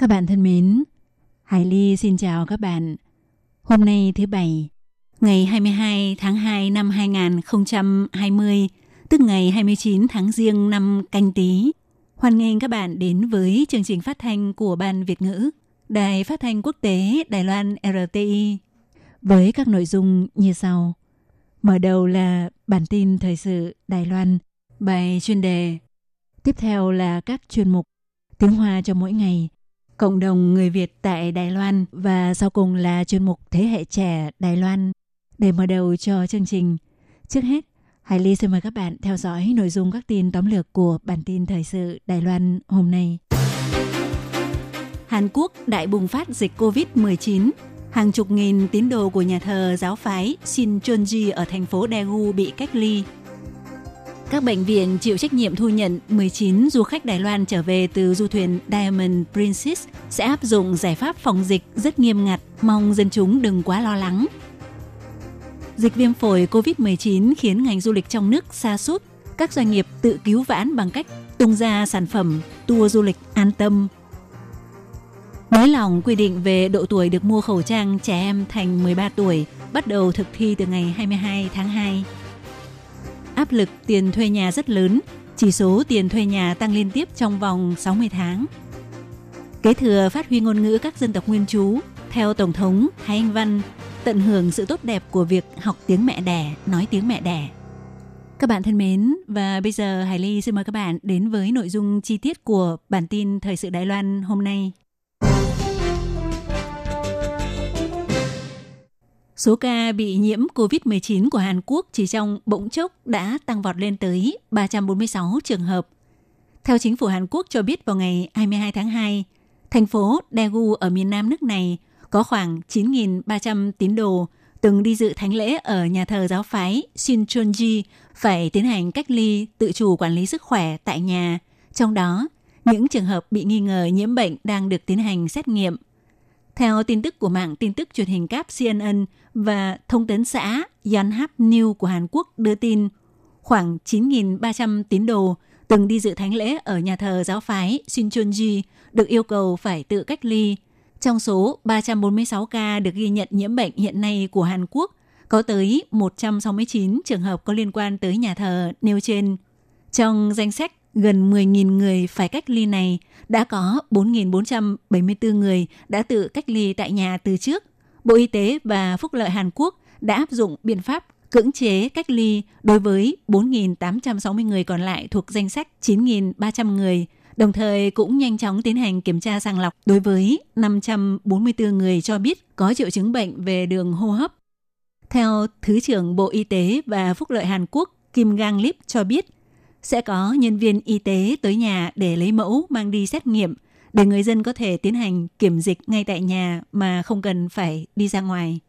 Các bạn thân mến, Hải Ly xin chào các bạn. Hôm nay thứ Bảy, ngày 22 tháng 2 năm 2020, tức ngày 29 tháng Giêng năm canh tí. Hoan nghênh các bạn đến với chương trình phát thanh của Ban Việt ngữ, Đài Phát thanh Quốc tế Đài Loan RTI, với các nội dung như sau. Mở đầu là bản tin thời sự Đài Loan, bài chuyên đề. Tiếp theo là các chuyên mục tiếng Hoa cho mỗi ngày, cộng đồng người Việt tại Đài Loan và sau cùng là chuyên mục thế hệ trẻ Đài Loan. Để mở đầu cho chương trình, trước hết, Hải Ly xin mời các bạn theo dõi nội dung các tin tóm lược của bản tin thời sự Đài Loan hôm nay. Hàn Quốc đại bùng phát dịch COVID-19. Hàng chục nghìn tín đồ của nhà thờ giáo phái Shincheonji ở thành phố Daegu bị cách ly. Các bệnh viện chịu trách nhiệm thu nhận 19 du khách Đài Loan trở về từ du thuyền Diamond Princess sẽ áp dụng giải pháp phòng dịch rất nghiêm ngặt, mong dân chúng đừng quá lo lắng. Dịch viêm phổi COVID-19 khiến ngành du lịch trong nước xa sút các doanh nghiệp tự cứu vãn bằng cách tung ra sản phẩm tour du lịch an tâm. Nới lỏng quy định về độ tuổi được mua khẩu trang trẻ em thành 13 tuổi bắt đầu thực thi từ ngày 22 tháng 2 áp lực tiền thuê nhà rất lớn, chỉ số tiền thuê nhà tăng liên tiếp trong vòng 60 tháng. Kế thừa phát huy ngôn ngữ các dân tộc nguyên trú, theo Tổng thống Thái Anh Văn, tận hưởng sự tốt đẹp của việc học tiếng mẹ đẻ, nói tiếng mẹ đẻ. Các bạn thân mến, và bây giờ Hải Ly xin mời các bạn đến với nội dung chi tiết của bản tin Thời sự Đài Loan hôm nay. Số ca bị nhiễm COVID-19 của Hàn Quốc chỉ trong bỗng chốc đã tăng vọt lên tới 346 trường hợp. Theo chính phủ Hàn Quốc cho biết vào ngày 22 tháng 2, thành phố Daegu ở miền nam nước này có khoảng 9.300 tín đồ từng đi dự thánh lễ ở nhà thờ giáo phái Shincheonji phải tiến hành cách ly tự chủ quản lý sức khỏe tại nhà. Trong đó, những trường hợp bị nghi ngờ nhiễm bệnh đang được tiến hành xét nghiệm – theo tin tức của mạng tin tức truyền hình cáp CNN và thông tấn xã Yonhap News của Hàn Quốc đưa tin, khoảng 9.300 tín đồ từng đi dự thánh lễ ở nhà thờ giáo phái Shincheonji được yêu cầu phải tự cách ly. Trong số 346 ca được ghi nhận nhiễm bệnh hiện nay của Hàn Quốc, có tới 169 trường hợp có liên quan tới nhà thờ nêu trên. Trong danh sách gần 10.000 người phải cách ly này, đã có 4.474 người đã tự cách ly tại nhà từ trước. Bộ Y tế và Phúc lợi Hàn Quốc đã áp dụng biện pháp cưỡng chế cách ly đối với 4.860 người còn lại thuộc danh sách 9.300 người, đồng thời cũng nhanh chóng tiến hành kiểm tra sàng lọc đối với 544 người cho biết có triệu chứng bệnh về đường hô hấp. Theo Thứ trưởng Bộ Y tế và Phúc lợi Hàn Quốc Kim Gang Lip cho biết, sẽ có nhân viên y tế tới nhà để lấy mẫu mang đi xét nghiệm để người dân có thể tiến hành kiểm dịch ngay tại nhà mà không cần phải đi ra ngoài.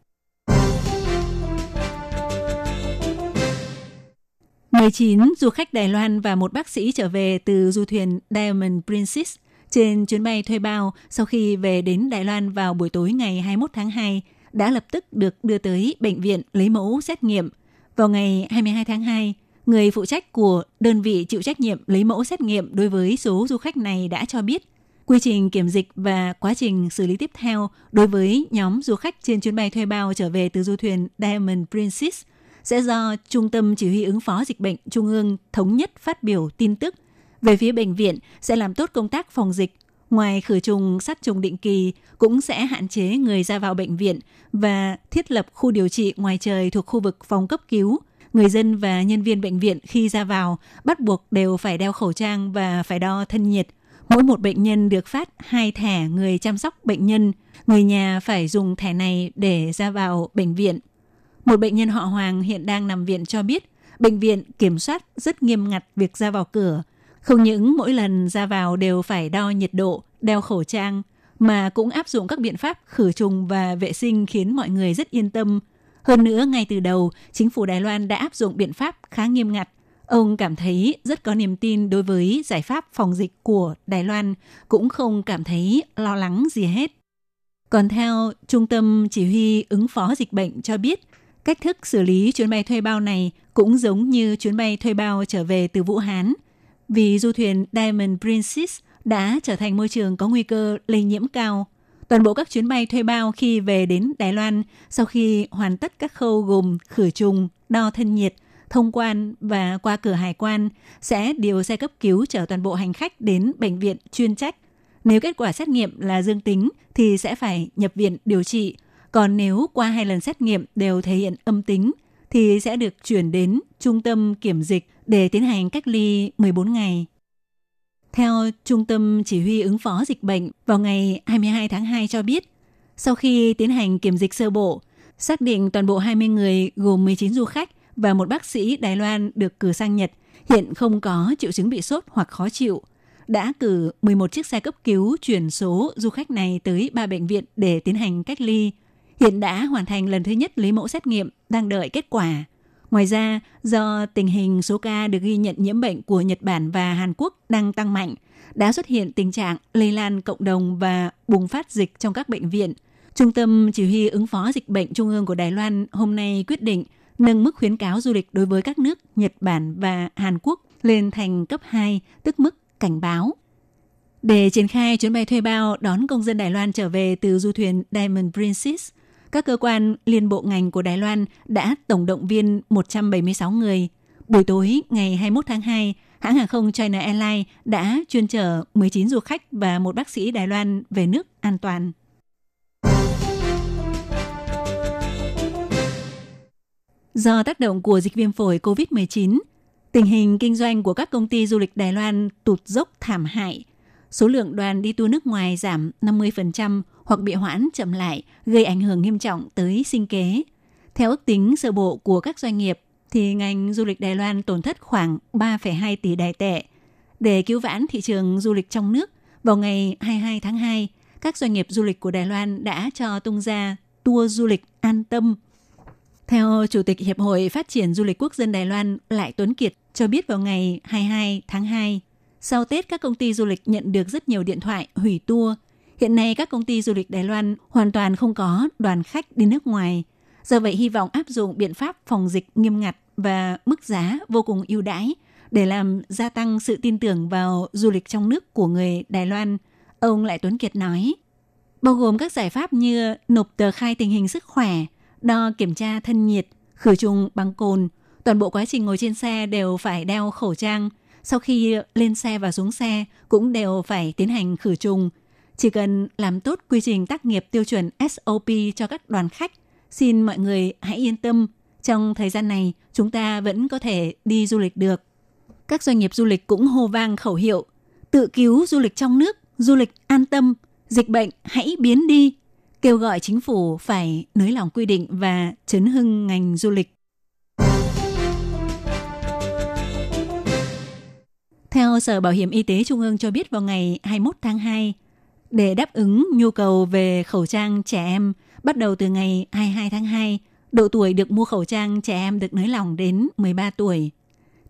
19 du khách Đài Loan và một bác sĩ trở về từ du thuyền Diamond Princess trên chuyến bay thuê bao sau khi về đến Đài Loan vào buổi tối ngày 21 tháng 2 đã lập tức được đưa tới bệnh viện lấy mẫu xét nghiệm. Vào ngày 22 tháng 2, người phụ trách của đơn vị chịu trách nhiệm lấy mẫu xét nghiệm đối với số du khách này đã cho biết quy trình kiểm dịch và quá trình xử lý tiếp theo đối với nhóm du khách trên chuyến bay thuê bao trở về từ du thuyền Diamond Princess sẽ do Trung tâm Chỉ huy ứng phó dịch bệnh Trung ương thống nhất phát biểu tin tức. Về phía bệnh viện sẽ làm tốt công tác phòng dịch, ngoài khử trùng sát trùng định kỳ cũng sẽ hạn chế người ra vào bệnh viện và thiết lập khu điều trị ngoài trời thuộc khu vực phòng cấp cứu – người dân và nhân viên bệnh viện khi ra vào bắt buộc đều phải đeo khẩu trang và phải đo thân nhiệt. Mỗi một bệnh nhân được phát hai thẻ người chăm sóc bệnh nhân. Người nhà phải dùng thẻ này để ra vào bệnh viện. Một bệnh nhân họ Hoàng hiện đang nằm viện cho biết, bệnh viện kiểm soát rất nghiêm ngặt việc ra vào cửa. Không những mỗi lần ra vào đều phải đo nhiệt độ, đeo khẩu trang, mà cũng áp dụng các biện pháp khử trùng và vệ sinh khiến mọi người rất yên tâm. Hơn nữa, ngay từ đầu, chính phủ Đài Loan đã áp dụng biện pháp khá nghiêm ngặt. Ông cảm thấy rất có niềm tin đối với giải pháp phòng dịch của Đài Loan, cũng không cảm thấy lo lắng gì hết. Còn theo Trung tâm Chỉ huy ứng phó dịch bệnh cho biết, cách thức xử lý chuyến bay thuê bao này cũng giống như chuyến bay thuê bao trở về từ Vũ Hán. Vì du thuyền Diamond Princess đã trở thành môi trường có nguy cơ lây nhiễm cao. Toàn bộ các chuyến bay thuê bao khi về đến Đài Loan sau khi hoàn tất các khâu gồm khử trùng, đo thân nhiệt, thông quan và qua cửa hải quan sẽ điều xe cấp cứu chở toàn bộ hành khách đến bệnh viện chuyên trách. Nếu kết quả xét nghiệm là dương tính thì sẽ phải nhập viện điều trị. Còn nếu qua hai lần xét nghiệm đều thể hiện âm tính thì sẽ được chuyển đến trung tâm kiểm dịch để tiến hành cách ly 14 ngày. Theo Trung tâm Chỉ huy ứng phó dịch bệnh vào ngày 22 tháng 2 cho biết, sau khi tiến hành kiểm dịch sơ bộ, xác định toàn bộ 20 người gồm 19 du khách và một bác sĩ Đài Loan được cử sang Nhật hiện không có triệu chứng bị sốt hoặc khó chịu. Đã cử 11 chiếc xe cấp cứu chuyển số du khách này tới ba bệnh viện để tiến hành cách ly. Hiện đã hoàn thành lần thứ nhất lấy mẫu xét nghiệm, đang đợi kết quả. Ngoài ra, do tình hình số ca được ghi nhận nhiễm bệnh của Nhật Bản và Hàn Quốc đang tăng mạnh, đã xuất hiện tình trạng lây lan cộng đồng và bùng phát dịch trong các bệnh viện. Trung tâm Chỉ huy ứng phó dịch bệnh Trung ương của Đài Loan hôm nay quyết định nâng mức khuyến cáo du lịch đối với các nước Nhật Bản và Hàn Quốc lên thành cấp 2, tức mức cảnh báo. Để triển khai chuyến bay thuê bao đón công dân Đài Loan trở về từ du thuyền Diamond Princess, các cơ quan liên bộ ngành của Đài Loan đã tổng động viên 176 người. Buổi tối ngày 21 tháng 2, hãng hàng không China Airlines đã chuyên chở 19 du khách và một bác sĩ Đài Loan về nước an toàn. Do tác động của dịch viêm phổi COVID-19, tình hình kinh doanh của các công ty du lịch Đài Loan tụt dốc thảm hại. Số lượng đoàn đi tour nước ngoài giảm 50% hoặc bị hoãn chậm lại, gây ảnh hưởng nghiêm trọng tới sinh kế. Theo ước tính sơ bộ của các doanh nghiệp, thì ngành du lịch Đài Loan tổn thất khoảng 3,2 tỷ đài tệ. Để cứu vãn thị trường du lịch trong nước, vào ngày 22 tháng 2, các doanh nghiệp du lịch của Đài Loan đã cho tung ra tour du lịch an tâm. Theo Chủ tịch Hiệp hội Phát triển Du lịch Quốc dân Đài Loan Lại Tuấn Kiệt cho biết vào ngày 22 tháng 2, sau Tết các công ty du lịch nhận được rất nhiều điện thoại hủy tour Hiện nay các công ty du lịch Đài Loan hoàn toàn không có đoàn khách đi nước ngoài. Do vậy hy vọng áp dụng biện pháp phòng dịch nghiêm ngặt và mức giá vô cùng ưu đãi để làm gia tăng sự tin tưởng vào du lịch trong nước của người Đài Loan. Ông Lại Tuấn Kiệt nói, bao gồm các giải pháp như nộp tờ khai tình hình sức khỏe, đo kiểm tra thân nhiệt, khử trùng bằng cồn. Toàn bộ quá trình ngồi trên xe đều phải đeo khẩu trang. Sau khi lên xe và xuống xe cũng đều phải tiến hành khử trùng – chỉ cần làm tốt quy trình tác nghiệp tiêu chuẩn SOP cho các đoàn khách, xin mọi người hãy yên tâm, trong thời gian này chúng ta vẫn có thể đi du lịch được. Các doanh nghiệp du lịch cũng hô vang khẩu hiệu tự cứu du lịch trong nước, du lịch an tâm, dịch bệnh hãy biến đi, kêu gọi chính phủ phải nới lỏng quy định và chấn hưng ngành du lịch. Theo Sở Bảo hiểm Y tế Trung ương cho biết vào ngày 21 tháng 2, để đáp ứng nhu cầu về khẩu trang trẻ em, bắt đầu từ ngày 22 tháng 2, độ tuổi được mua khẩu trang trẻ em được nới lỏng đến 13 tuổi.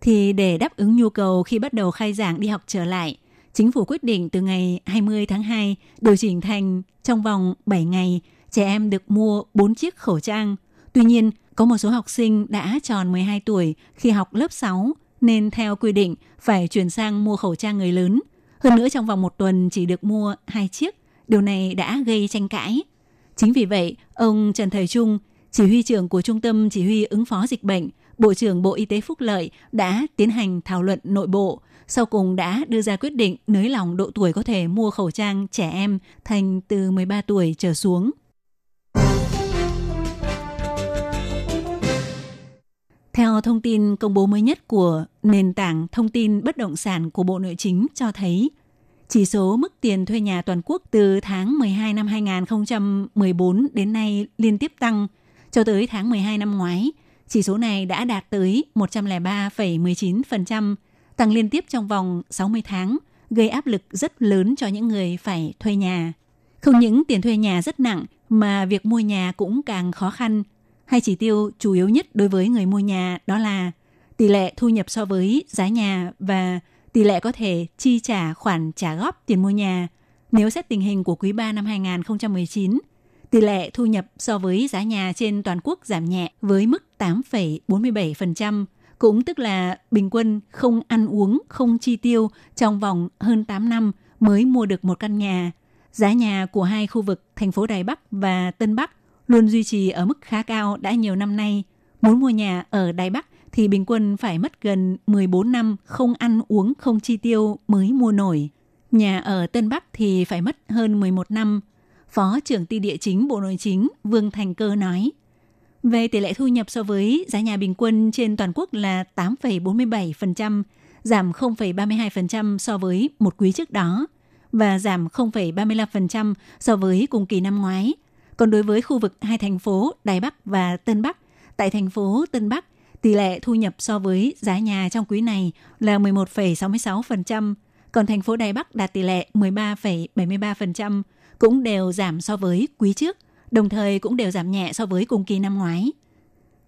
Thì để đáp ứng nhu cầu khi bắt đầu khai giảng đi học trở lại, chính phủ quyết định từ ngày 20 tháng 2 điều chỉnh thành trong vòng 7 ngày, trẻ em được mua 4 chiếc khẩu trang. Tuy nhiên, có một số học sinh đã tròn 12 tuổi khi học lớp 6 nên theo quy định phải chuyển sang mua khẩu trang người lớn – hơn nữa trong vòng một tuần chỉ được mua hai chiếc. Điều này đã gây tranh cãi. Chính vì vậy, ông Trần Thời Trung, chỉ huy trưởng của Trung tâm Chỉ huy ứng phó dịch bệnh, Bộ trưởng Bộ Y tế Phúc Lợi đã tiến hành thảo luận nội bộ, sau cùng đã đưa ra quyết định nới lỏng độ tuổi có thể mua khẩu trang trẻ em thành từ 13 tuổi trở xuống. Theo thông tin công bố mới nhất của nền tảng thông tin bất động sản của Bộ Nội chính cho thấy, chỉ số mức tiền thuê nhà toàn quốc từ tháng 12 năm 2014 đến nay liên tiếp tăng. Cho tới tháng 12 năm ngoái, chỉ số này đã đạt tới 103,19%, tăng liên tiếp trong vòng 60 tháng, gây áp lực rất lớn cho những người phải thuê nhà. Không những tiền thuê nhà rất nặng mà việc mua nhà cũng càng khó khăn. Hai chỉ tiêu chủ yếu nhất đối với người mua nhà đó là tỷ lệ thu nhập so với giá nhà và tỷ lệ có thể chi trả khoản trả góp tiền mua nhà. Nếu xét tình hình của quý 3 năm 2019, tỷ lệ thu nhập so với giá nhà trên toàn quốc giảm nhẹ với mức 8,47%, cũng tức là bình quân không ăn uống, không chi tiêu trong vòng hơn 8 năm mới mua được một căn nhà. Giá nhà của hai khu vực thành phố Đài Bắc và Tân Bắc luôn duy trì ở mức khá cao đã nhiều năm nay. Muốn mua nhà ở Đài Bắc thì bình quân phải mất gần 14 năm không ăn uống không chi tiêu mới mua nổi. Nhà ở Tân Bắc thì phải mất hơn 11 năm. Phó trưởng ty địa chính Bộ Nội chính Vương Thành Cơ nói. Về tỷ lệ thu nhập so với giá nhà bình quân trên toàn quốc là 8,47%, giảm 0,32% so với một quý trước đó và giảm 0,35% so với cùng kỳ năm ngoái. Còn đối với khu vực hai thành phố Đài Bắc và Tân Bắc, tại thành phố Tân Bắc, tỷ lệ thu nhập so với giá nhà trong quý này là 11,66%, còn thành phố Đài Bắc đạt tỷ lệ 13,73%, cũng đều giảm so với quý trước, đồng thời cũng đều giảm nhẹ so với cùng kỳ năm ngoái.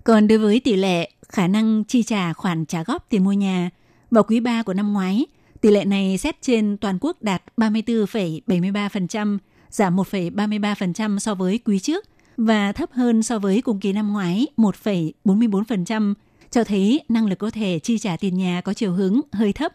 Còn đối với tỷ lệ khả năng chi trả khoản trả góp tiền mua nhà, vào quý 3 của năm ngoái, tỷ lệ này xét trên toàn quốc đạt 34,73%, giảm 1,33% so với quý trước và thấp hơn so với cùng kỳ năm ngoái 1,44%, cho thấy năng lực có thể chi trả tiền nhà có chiều hướng hơi thấp.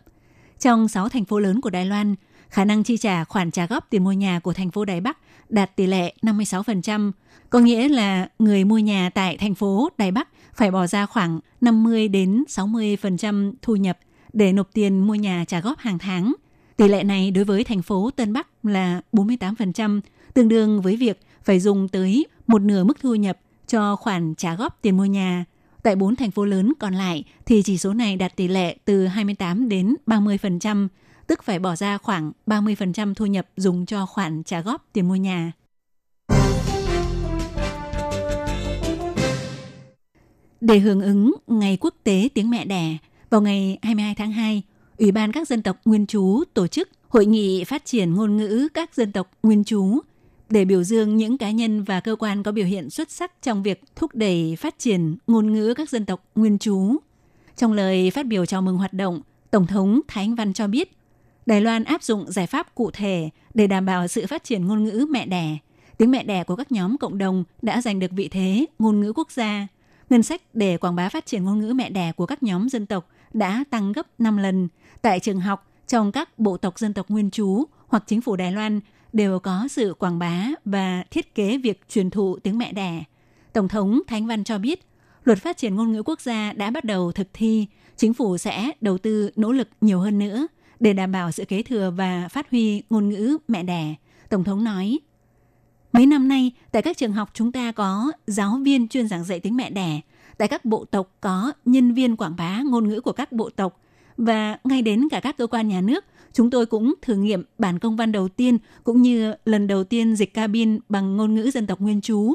Trong 6 thành phố lớn của Đài Loan, khả năng chi trả khoản trả góp tiền mua nhà của thành phố Đài Bắc đạt tỷ lệ 56%, có nghĩa là người mua nhà tại thành phố Đài Bắc phải bỏ ra khoảng 50 đến 60% thu nhập để nộp tiền mua nhà trả góp hàng tháng. Tỷ lệ này đối với thành phố Tân Bắc là 48%, tương đương với việc phải dùng tới một nửa mức thu nhập cho khoản trả góp tiền mua nhà. Tại bốn thành phố lớn còn lại thì chỉ số này đạt tỷ lệ từ 28 đến 30%, tức phải bỏ ra khoảng 30% thu nhập dùng cho khoản trả góp tiền mua nhà. Để hưởng ứng Ngày Quốc tế Tiếng Mẹ Đẻ, vào ngày 22 tháng 2, Ủy ban các dân tộc nguyên trú tổ chức Hội nghị phát triển ngôn ngữ các dân tộc nguyên trú để biểu dương những cá nhân và cơ quan có biểu hiện xuất sắc trong việc thúc đẩy phát triển ngôn ngữ các dân tộc nguyên trú. Trong lời phát biểu chào mừng hoạt động, Tổng thống Thái Anh Văn cho biết, Đài Loan áp dụng giải pháp cụ thể để đảm bảo sự phát triển ngôn ngữ mẹ đẻ. Tiếng mẹ đẻ của các nhóm cộng đồng đã giành được vị thế ngôn ngữ quốc gia. Ngân sách để quảng bá phát triển ngôn ngữ mẹ đẻ của các nhóm dân tộc đã tăng gấp 5 lần. Tại trường học, trong các bộ tộc dân tộc nguyên trú hoặc chính phủ Đài Loan đều có sự quảng bá và thiết kế việc truyền thụ tiếng mẹ đẻ. Tổng thống Thánh Văn cho biết, luật phát triển ngôn ngữ quốc gia đã bắt đầu thực thi, chính phủ sẽ đầu tư nỗ lực nhiều hơn nữa để đảm bảo sự kế thừa và phát huy ngôn ngữ mẹ đẻ. Tổng thống nói, Mấy năm nay, tại các trường học chúng ta có giáo viên chuyên giảng dạy tiếng mẹ đẻ, tại các bộ tộc có nhân viên quảng bá ngôn ngữ của các bộ tộc và ngay đến cả các cơ quan nhà nước, chúng tôi cũng thử nghiệm bản công văn đầu tiên cũng như lần đầu tiên dịch cabin bằng ngôn ngữ dân tộc nguyên trú.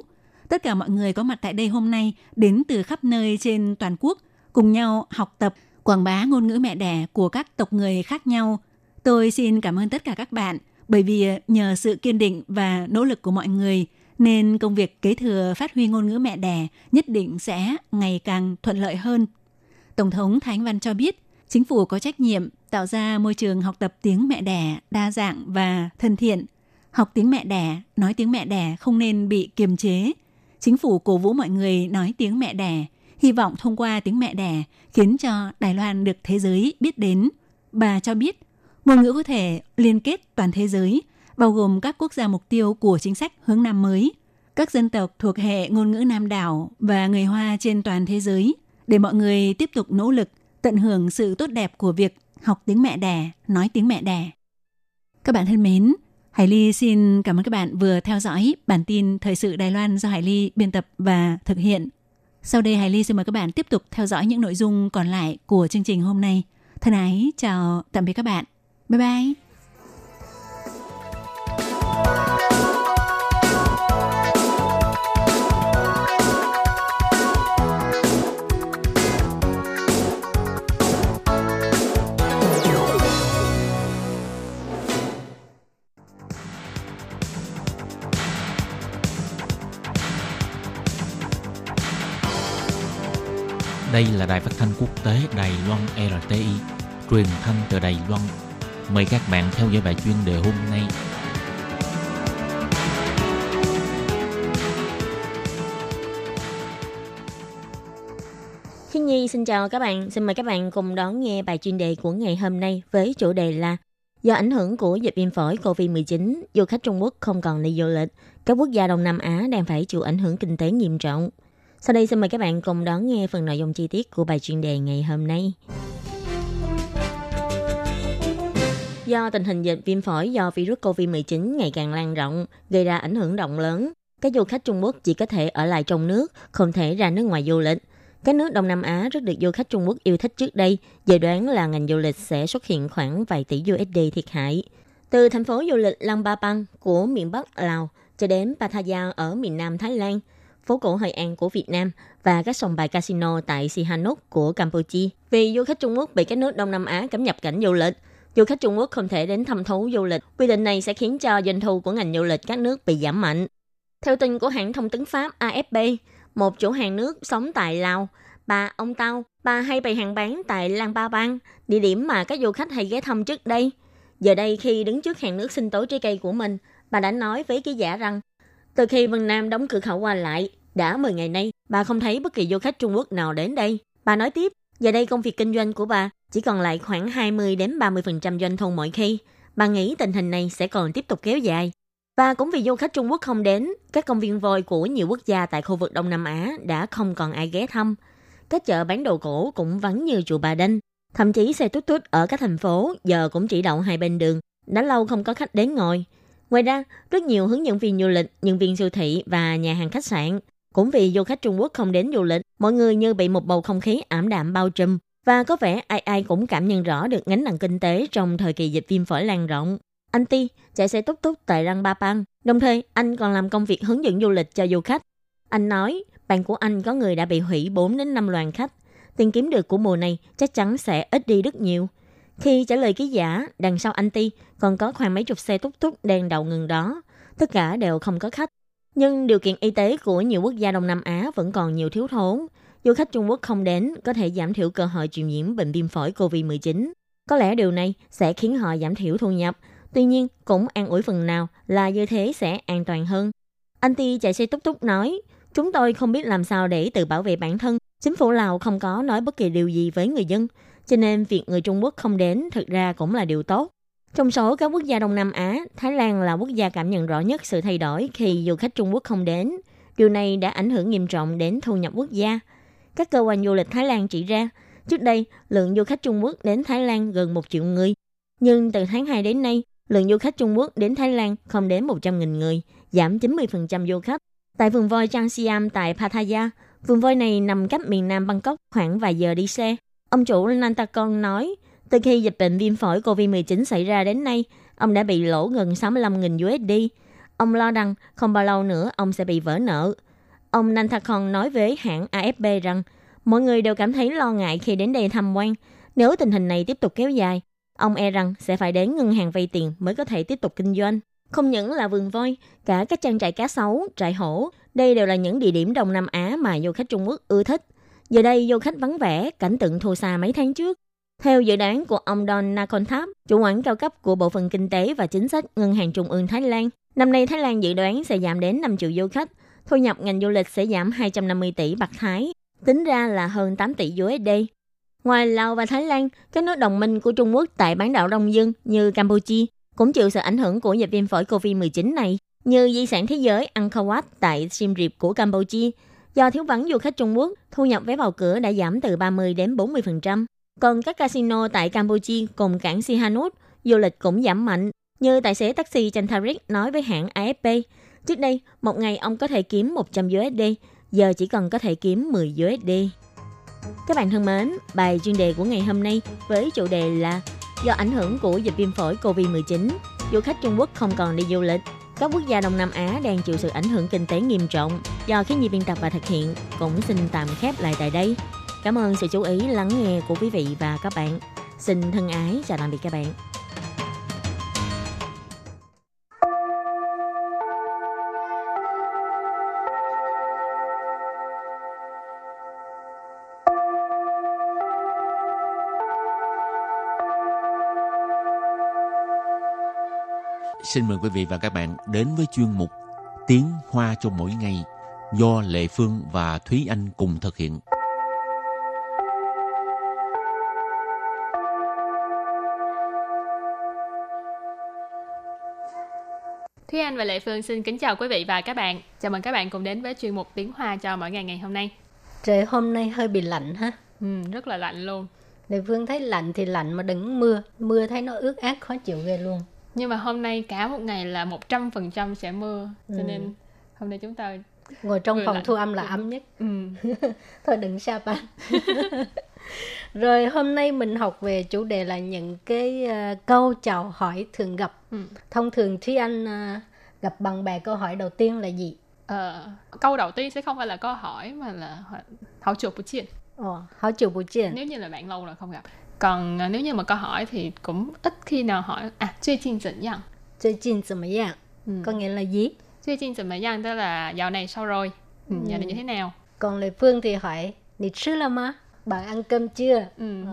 Tất cả mọi người có mặt tại đây hôm nay đến từ khắp nơi trên toàn quốc, cùng nhau học tập, quảng bá ngôn ngữ mẹ đẻ của các tộc người khác nhau. Tôi xin cảm ơn tất cả các bạn bởi vì nhờ sự kiên định và nỗ lực của mọi người nên công việc kế thừa phát huy ngôn ngữ mẹ đẻ nhất định sẽ ngày càng thuận lợi hơn. Tổng thống Thánh Văn cho biết, chính phủ có trách nhiệm tạo ra môi trường học tập tiếng mẹ đẻ đa dạng và thân thiện. Học tiếng mẹ đẻ, nói tiếng mẹ đẻ không nên bị kiềm chế. Chính phủ cổ vũ mọi người nói tiếng mẹ đẻ, hy vọng thông qua tiếng mẹ đẻ khiến cho Đài Loan được thế giới biết đến. Bà cho biết, ngôn ngữ có thể liên kết toàn thế giới, bao gồm các quốc gia mục tiêu của chính sách hướng Nam mới, các dân tộc thuộc hệ ngôn ngữ Nam đảo và người Hoa trên toàn thế giới, để mọi người tiếp tục nỗ lực tận hưởng sự tốt đẹp của việc học tiếng mẹ đẻ, nói tiếng mẹ đẻ. Các bạn thân mến, Hải Ly xin cảm ơn các bạn vừa theo dõi bản tin Thời sự Đài Loan do Hải Ly biên tập và thực hiện. Sau đây Hải Ly xin mời các bạn tiếp tục theo dõi những nội dung còn lại của chương trình hôm nay. Thân ái, chào tạm biệt các bạn. Bye bye! Đây là đài phát thanh quốc tế Đài Loan RTI, truyền thanh từ Đài Loan. Mời các bạn theo dõi bài chuyên đề hôm nay. Thiên Nhi xin chào các bạn, xin mời các bạn cùng đón nghe bài chuyên đề của ngày hôm nay với chủ đề là Do ảnh hưởng của dịch viêm phổi COVID-19, du khách Trung Quốc không còn đi du lịch, các quốc gia Đông Nam Á đang phải chịu ảnh hưởng kinh tế nghiêm trọng. Sau đây xin mời các bạn cùng đón nghe phần nội dung chi tiết của bài chuyên đề ngày hôm nay. Do tình hình dịch viêm phổi do virus COVID-19 ngày càng lan rộng, gây ra ảnh hưởng rộng lớn, các du khách Trung Quốc chỉ có thể ở lại trong nước, không thể ra nước ngoài du lịch. Các nước Đông Nam Á rất được du khách Trung Quốc yêu thích trước đây, dự đoán là ngành du lịch sẽ xuất hiện khoảng vài tỷ USD thiệt hại. Từ thành phố du lịch Lang Ba Bang của miền Bắc Lào cho đến Pattaya ở miền Nam Thái Lan, phố cổ Hội An của Việt Nam và các sòng bài casino tại Sihanouk của Campuchia. Vì du khách Trung Quốc bị các nước Đông Nam Á cấm nhập cảnh du lịch, du khách Trung Quốc không thể đến thăm thú du lịch. Quy định này sẽ khiến cho doanh thu của ngành du lịch các nước bị giảm mạnh. Theo tin của hãng thông tấn Pháp AFP, một chủ hàng nước sống tại Lào, bà ông Tao, bà hay bày hàng bán tại Lang Ba Bang, địa điểm mà các du khách hay ghé thăm trước đây. Giờ đây khi đứng trước hàng nước sinh tố trái cây của mình, bà đã nói với ký giả rằng từ khi Vân Nam đóng cửa khẩu qua lại, đã 10 ngày nay, bà không thấy bất kỳ du khách Trung Quốc nào đến đây. Bà nói tiếp, giờ đây công việc kinh doanh của bà chỉ còn lại khoảng 20 đến 30% doanh thu mỗi khi. Bà nghĩ tình hình này sẽ còn tiếp tục kéo dài. Và cũng vì du khách Trung Quốc không đến, các công viên voi của nhiều quốc gia tại khu vực Đông Nam Á đã không còn ai ghé thăm. Các chợ bán đồ cổ cũng vắng như chùa Bà Đinh. Thậm chí xe tút tút ở các thành phố giờ cũng chỉ đậu hai bên đường. Đã lâu không có khách đến ngồi. Ngoài ra, rất nhiều hướng dẫn viên du lịch, nhân viên siêu thị và nhà hàng khách sạn cũng vì du khách Trung Quốc không đến du lịch, mọi người như bị một bầu không khí ảm đạm bao trùm và có vẻ ai ai cũng cảm nhận rõ được gánh nặng kinh tế trong thời kỳ dịch viêm phổi lan rộng. Anh Ti chạy xe túc túc tại Răng Ba Pang, đồng thời anh còn làm công việc hướng dẫn du lịch cho du khách. Anh nói, bạn của anh có người đã bị hủy 4 đến 5 đoàn khách. Tiền kiếm được của mùa này chắc chắn sẽ ít đi rất nhiều. Khi trả lời ký giả, đằng sau anh Ti còn có khoảng mấy chục xe túc túc đang đậu ngừng đó. Tất cả đều không có khách. Nhưng điều kiện y tế của nhiều quốc gia Đông Nam Á vẫn còn nhiều thiếu thốn. Du khách Trung Quốc không đến có thể giảm thiểu cơ hội truyền nhiễm bệnh viêm phổi COVID-19. Có lẽ điều này sẽ khiến họ giảm thiểu thu nhập. Tuy nhiên, cũng an ủi phần nào là như thế sẽ an toàn hơn. Anh Ti chạy xe túc túc nói, chúng tôi không biết làm sao để tự bảo vệ bản thân. Chính phủ Lào không có nói bất kỳ điều gì với người dân. Cho nên việc người Trung Quốc không đến thực ra cũng là điều tốt. Trong số các quốc gia Đông Nam Á, Thái Lan là quốc gia cảm nhận rõ nhất sự thay đổi khi du khách Trung Quốc không đến. Điều này đã ảnh hưởng nghiêm trọng đến thu nhập quốc gia. Các cơ quan du lịch Thái Lan chỉ ra, trước đây lượng du khách Trung Quốc đến Thái Lan gần 1 triệu người. Nhưng từ tháng 2 đến nay, lượng du khách Trung Quốc đến Thái Lan không đến 100.000 người, giảm 90% du khách. Tại vườn voi Chang Siam tại Pattaya, vườn voi này nằm cách miền nam Bangkok khoảng vài giờ đi xe. Ông chủ Nantakon nói, từ khi dịch bệnh viêm phổi COVID-19 xảy ra đến nay, ông đã bị lỗ gần 65.000 USD. Ông lo rằng không bao lâu nữa ông sẽ bị vỡ nợ. Ông Nantakon nói với hãng AFP rằng mọi người đều cảm thấy lo ngại khi đến đây tham quan. Nếu tình hình này tiếp tục kéo dài, ông e rằng sẽ phải đến ngân hàng vay tiền mới có thể tiếp tục kinh doanh. Không những là vườn voi, cả các trang trại cá sấu, trại hổ, đây đều là những địa điểm Đông Nam Á mà du khách Trung Quốc ưa thích. Giờ đây du khách vắng vẻ, cảnh tượng thua xa mấy tháng trước. Theo dự đoán của ông Don Nakonthap, chủ quản cao cấp của Bộ phận Kinh tế và Chính sách Ngân hàng Trung ương Thái Lan, năm nay Thái Lan dự đoán sẽ giảm đến 5 triệu du khách, thu nhập ngành du lịch sẽ giảm 250 tỷ bạc Thái, tính ra là hơn 8 tỷ USD. Ngoài Lào và Thái Lan, các nước đồng minh của Trung Quốc tại bán đảo Đông Dương như Campuchia cũng chịu sự ảnh hưởng của dịch viêm phổi COVID-19 này, như di sản thế giới Angkor Wat tại Siem Reap của Campuchia. Do thiếu vắng du khách Trung Quốc, thu nhập vé vào cửa đã giảm từ 30 đến 40%. Còn các casino tại Campuchia cùng cảng Sihanouk, du lịch cũng giảm mạnh. Như tài xế taxi Chantarik nói với hãng AFP, trước đây một ngày ông có thể kiếm 100 USD, giờ chỉ cần có thể kiếm 10 USD. Các bạn thân mến, bài chuyên đề của ngày hôm nay với chủ đề là do ảnh hưởng của dịch viêm phổi COVID-19, du khách Trung Quốc không còn đi du lịch. Các quốc gia Đông Nam Á đang chịu sự ảnh hưởng kinh tế nghiêm trọng do khi nhi biên tập và thực hiện cũng xin tạm khép lại tại đây. Cảm ơn sự chú ý lắng nghe của quý vị và các bạn. Xin thân ái, chào tạm biệt các bạn. Xin mời quý vị và các bạn đến với chuyên mục Tiếng Hoa cho mỗi ngày do Lệ Phương và Thúy Anh cùng thực hiện. Thúy Anh và Lệ Phương xin kính chào quý vị và các bạn. Chào mừng các bạn cùng đến với chuyên mục Tiếng Hoa cho mỗi ngày ngày hôm nay. Trời hôm nay hơi bị lạnh ha. Ừ, rất là lạnh luôn. Lệ Phương thấy lạnh thì lạnh mà đừng mưa. Mưa thấy nó ướt át khó chịu ghê luôn. Nhưng mà hôm nay cả một ngày là 100% sẽ mưa. Cho Ừ. nên hôm nay chúng ta Ngồi trong phòng lạnh. thu âm là ấm nhất. ừ, Thôi đừng sa ban. Rồi hôm nay mình học về chủ đề là những cái ờ, câu chào hỏi thường gặp. ừ. Thông thường Thúy Anh ờ, gặp bạn bè câu hỏi đầu tiên là gì? Ờ, câu đầu tiên sẽ không phải là câu hỏi mà là hỏi- hảo chuột bù chiên. Ồ, hỏi chiều buổi chiều. Nếu như là bạn lâu rồi không gặp Còn à, nếu như mà câu hỏi thì cũng ít khi nào hỏi à,最近怎样?最近怎么样? Ừ. Có nghĩa là gì? 最近怎么样 tức là dạo này sao rồi? Ừ, dạo này như thế nào? Còn Lệ Phương thì hỏi, Nì chứ là má? Bạn ăn cơm chưa? Ừ.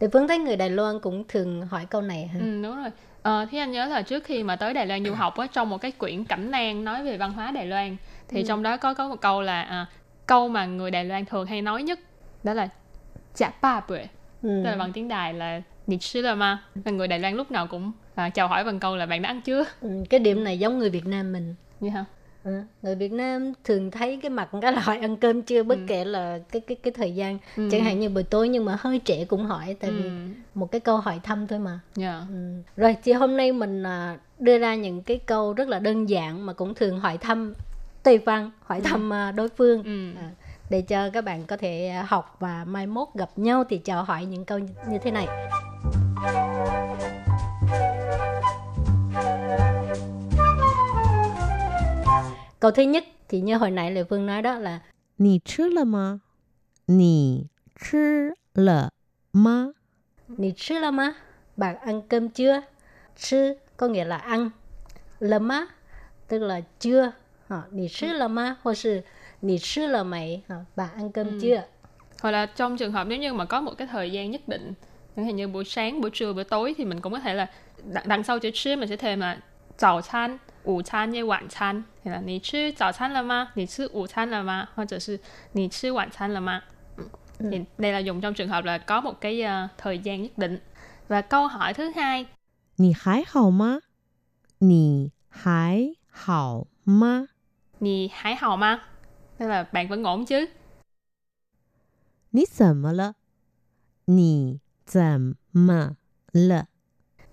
Lệ Phương thấy người Đài Loan cũng thường hỏi câu này ha. Ừ, đúng rồi. Ờ, thì anh nhớ là trước khi mà tới Đài Loan du học á, trong một cái quyển cẩm nang nói về văn hóa Đài Loan thì trong đó có có một câu là à, câu mà người Đài Loan thường hay nói nhất đó là chả ba bưởi Ừ. tức là bằng tiếng Đài là Và người Đài Loan lúc nào cũng à, chào hỏi bằng câu là bạn đã ăn chưa Ừ, cái điểm này giống người Việt Nam mình như hả Ừ, người Việt Nam thường thấy cái mặt cái là hỏi ăn cơm chưa bất kể là cái cái cái thời gian Ừ. chẳng hạn như buổi tối nhưng mà hơi trễ cũng hỏi tại vì ừ. một cái câu hỏi thăm thôi mà yeah. ừ. rồi thì hôm nay mình à, đưa ra những cái câu rất là đơn giản mà cũng thường hỏi thăm Tây Văn hỏi thăm à, đối phương Ừ. À, để cho các bạn có thể à, học và mai mốt gặp nhau thì chào hỏi những câu như thế này. Câu thứ nhất thì như hồi nãy Lê phương nói đó là Nì chứ là mà Nì chứ là mà Nì chứ là mà Bạn ăn cơm chưa? Chứ có nghĩa là ăn. Là mà tức là chưa. Nì chứ là mà Hoặc là nì chứ là mày Hả, Bạn ăn cơm chưa? hoặc là trong trường hợp nếu như mà có một cái thời gian nhất định chẳng hạn như buổi sáng buổi trưa buổi tối thì mình cũng có thể là đằng, đằng sau chữ chứ mình sẽ thêm là早餐午餐với 晚餐 thì là 你吃早餐了吗你吃午餐了吗或者是你吃晚餐了吗Ừ. thì đây là dùng trong trường hợp là có một cái ờ, thời gian nhất định và câu hỏi thứ hai 你还好吗？你还好吗？ 你还好吗 tức là bạn vẫn ổn chứ 你怎么了？你怎么了？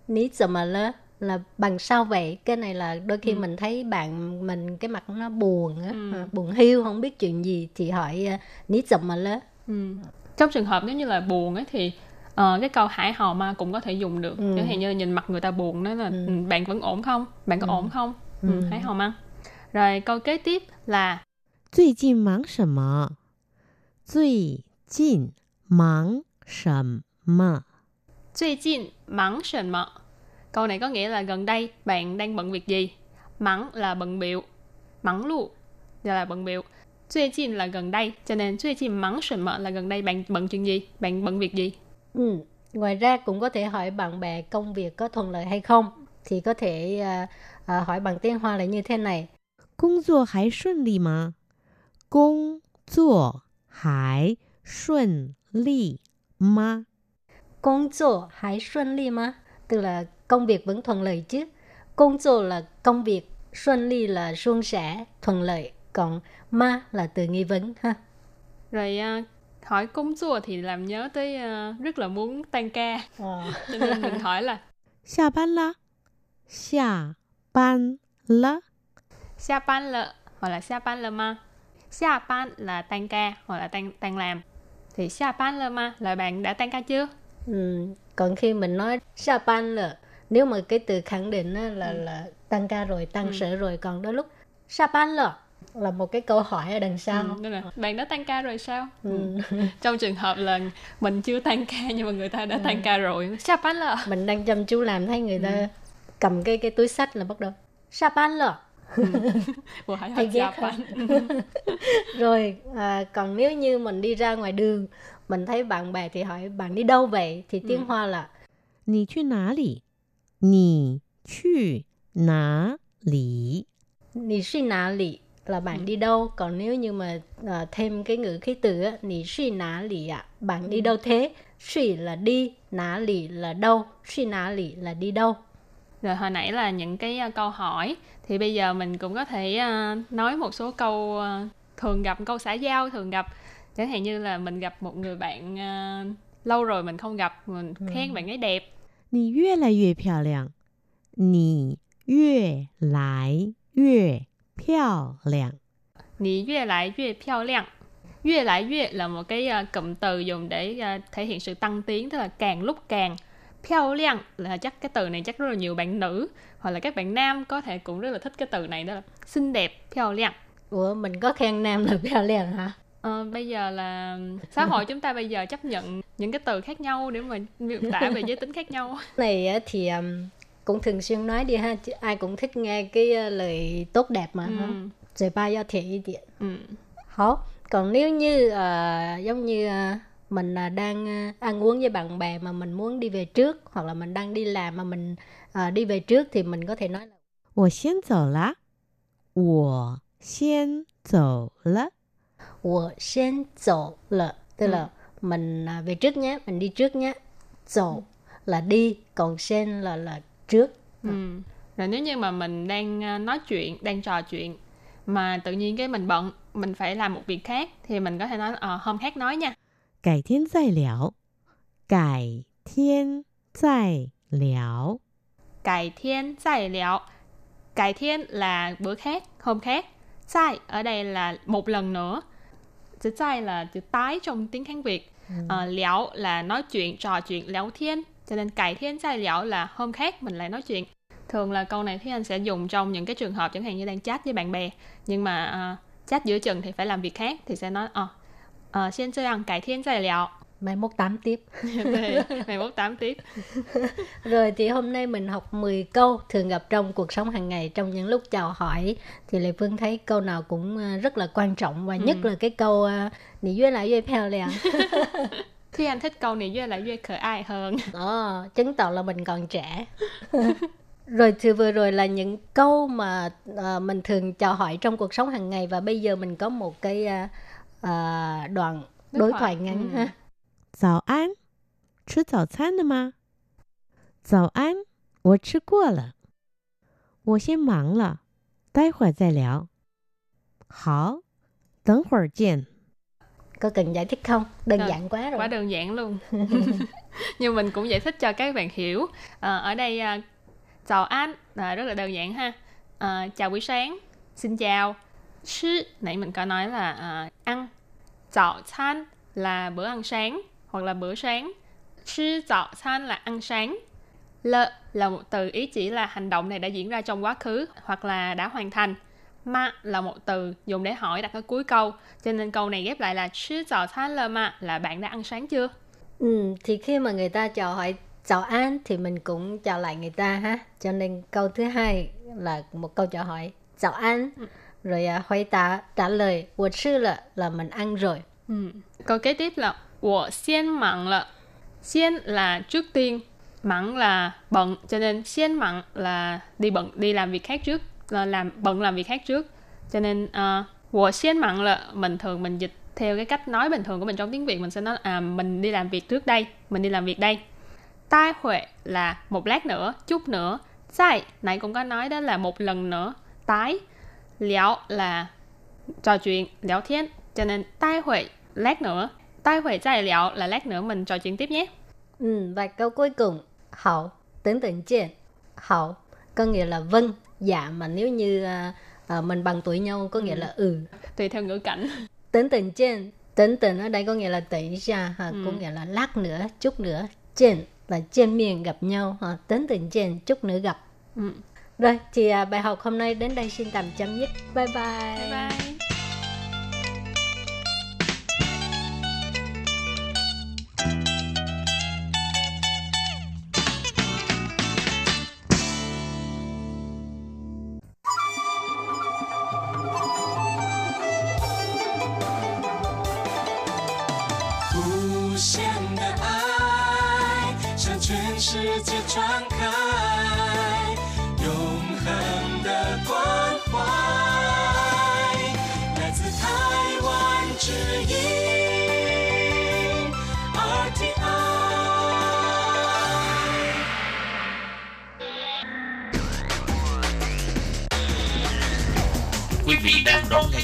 Ní giờ mà lơ là bằng sao vậy cái này là đôi khi Ừ. mình thấy bạn mình cái mặt nó buồn á Ừ. à, buồn hiu không biết chuyện gì thì hỏi uh, ní giờ mà lơ Ừ. Trong trường hợp nếu như là buồn ấy thì ờ, cái câu hải hò ma cũng có thể dùng được. Ừ. Chẳng hạn như nhìn mặt người ta buồn đó là Ừ. ừ. bạn vẫn ổn không? Bạn có Ừ. ổn không? Ừ. Ừ. Hải hò ma. Rồi câu kế tiếp là 最近忙什么？最近忙什么？ 最近忙什么? Câu này có nghĩa là gần đây bạn đang bận việc gì? Mắng là bận biệu. Mắng lu là bận biệu. 最近 là gần đây, cho nên 最近忙什么 là gần đây bạn bận chuyện gì? Bạn bận việc gì? ừ. ngoài ra cũng có thể hỏi bạn bè công việc có thuận lợi hay không thì có thể à, à, hỏi bằng tiếng hoa là như thế này 工作还顺利吗？ 工作还顺利吗？ công作还顺利吗 tức là công việc vẫn thuận lợi chứ công作 là công việc xuân ly là suôn sẻ thuận lợi còn ma là từ nghi vấn ha Rồi à, hỏi công chùa thì làm nhớ tới à, rất là muốn tan ca. Ờ. Cho nên mình hỏi là 下班啦，下班了。 xa ban lợ hoặc là xa ban lợ ma. Xa ban là tan ca hoặc là tan tan làm. Thì xa ban lợ ma là bạn đã tan ca chưa? Ừ. còn khi mình nói sa ban là nếu mà cái từ khẳng định á, là là tăng ca rồi tăng sở rồi còn đôi lúc sa ban là là một cái câu hỏi ở đằng sau Ừ, là bạn đã tan ca rồi sao? Ừ. Trong trường hợp là mình chưa tan ca nhưng mà người ta đã tan ca rồi. Xa ban lợ. mình đang chăm chú làm thấy người ta cầm cái cái túi sách là bắt đầu sa ban là thì ghét rồi à, còn nếu như mình đi ra ngoài đường mình thấy bạn bè thì hỏi bạn đi đâu vậy? Thì tiếng hoa là Nì là bạn đi đâu? Còn nếu như mà à, thêm cái ngữ khí từ á Nì chu lì ạ bạn đi đâu thế? Suy là đi nà lì là đâu? Suy nà lì là đi đâu? Rồi hồi nãy là những cái uh, câu hỏi thì bây giờ mình cũng có thể uh, nói một số câu uh, thường gặp câu xã giao thường gặp chẳng hạn như là mình gặp một người bạn uh, lâu rồi mình không gặp mình khen bạn ấy đẹp 你越来越漂亮，你越来越漂亮。 Nì yue lại yue漂亮Yue lại yue là một cái uh, cụm từ dùng để uh, thể hiện sự tăng tiến tức là càng lúc càng Piao liang. Là chắc cái từ này chắc rất là nhiều bạn nữ. Hoặc là các bạn nam có thể cũng rất là thích cái từ này đó. Là xinh đẹp piao liang. Ủa mình có khen nam là 漂亮 hả? Ờ, bây giờ là xã hội chúng ta bây giờ chấp nhận những cái từ khác nhau để mà miêu tả về giới tính khác nhau. Này thì cũng thường xuyên nói đi ha ai cũng thích nghe cái uh, lời tốt đẹp mà ừ. Rồi ba do thể điện Ừ. Hổ. Còn nếu như ờ, giống như ờ, mình là đang ờ, ăn uống với bạn bè mà mình muốn đi về trước hoặc là mình đang đi làm mà mình ờ, đi về trước thì mình có thể nói là 我先走了，我先走了。 我先走了 tức là mình à, về trước nhé, mình đi trước nhé. Dỗ là đi, còn sen là là trước. Ừ. Rồi nếu như mà mình đang à, nói chuyện, đang trò chuyện mà tự nhiên cái mình bận, mình phải làm một việc khác thì mình có thể nói ờ, hôm khác nói nha. 改天再聊，改天再聊。 Cải thiên zài liệu. Cải thiên là bữa khác, hôm khác. Zài ở đây là một lần nữa. Chữ zài là chữ tái trong tiếng Hán Việt. Ờ, liệu là nói chuyện, trò chuyện, léo thiên. Cho nên cải thiên zài liệu là hôm khác mình lại nói chuyện. Thường là câu này Thúy Anh sẽ dùng trong những cái trường hợp chẳng hạn như đang chat với bạn bè. Nhưng mà ờ, chat giữa chừng thì phải làm việc khác thì sẽ nói ờ ờ, xin chơi ăn cải thiên zài liệu. Mai mốt tám tiếp. Về ngày mốt tám tiếp. Rồi thì hôm nay mình học 10 câu thường gặp trong cuộc sống hàng ngày trong những lúc chào hỏi thì Lê Phương thấy câu nào cũng à, rất là quan trọng và nhất là cái câu à, Nì duyên lại duyên phèo liền. Thúy Anh thích câu này với lại với khờ ai hơn. Đó, chứng tỏ là mình còn trẻ. rồi thì vừa rồi là những câu mà à, mình thường chào hỏi trong cuộc sống hàng ngày và bây giờ mình có một cái à, à, đoạn Đối đối thoại, thoại ngắn ừ. ha. 早安，吃早餐了吗？早安，我吃过了。我先忙了，待会儿再聊。好，等会儿见。 Có cần giải thích không? Đơn Rồi, giản quá rồi. Quá đơn giản luôn. Nhưng mình cũng giải thích cho các bạn hiểu. Ờ, ở đây à, chào anh là rất là đơn giản ha. Ờ, chào buổi sáng, xin chào. Chứ nãy mình có nói là à, ăn Chào chan là bữa ăn sáng hoặc là bữa sáng. Chứ chào chan là ăn sáng. Lợ là một từ ý chỉ là hành động này đã diễn ra trong quá khứ hoặc là đã hoàn thành. Ma là một từ dùng để hỏi đặt ở cuối câu Cho nên câu này ghép lại là Chứ chào chan là ma là bạn đã ăn sáng chưa? Ừ, thì khi mà người ta chào hỏi chào an thì mình cũng chào lại người ta ha. Cho nên câu thứ hai là một câu chào hỏi chào an. Ừ Rồi à, hỏi tạ trả lời 我吃了 là mình ăn rồi. Ừ. Câu kế tiếp là 我先忙了. Xiên là trước tiên, mặn là bận, cho nên xiên mặn là đi bận, đi làm việc khác trước, là làm bận làm việc khác trước. Cho nên uh, 我先忙了 mình thường mình dịch theo cái cách nói bình thường của mình trong tiếng Việt mình sẽ nói à mình đi làm việc trước đây, mình đi làm việc đây. Tai huệ là một lát nữa, chút nữa. Sai, nãy cũng có nói đó là một lần nữa, tái. Liệu là trò chuyện, 聊天. Cho nên tai huệ lát nữa. Tai huệ giải liệu là lát nữa mình trò chuyện tiếp nhé. Ừ, và câu cuối cùng hậu tưởng tượng trên hậu có nghĩa là vâng dạ mà nếu như à, à, mình bằng tuổi nhau có nghĩa là ừ Tùy theo ngữ cảnh. tưởng tượng trên tưởng tượng ở đây có nghĩa là tỷ ra ha, có nghĩa là lát nữa chút nữa trên là trên miền gặp nhau ha, tưởng tượng trên chút nữa gặp Ừ. Rồi, thì à, bài học hôm nay đến đây xin tạm chấm dứt. Bye bye. Bye bye. Thank you.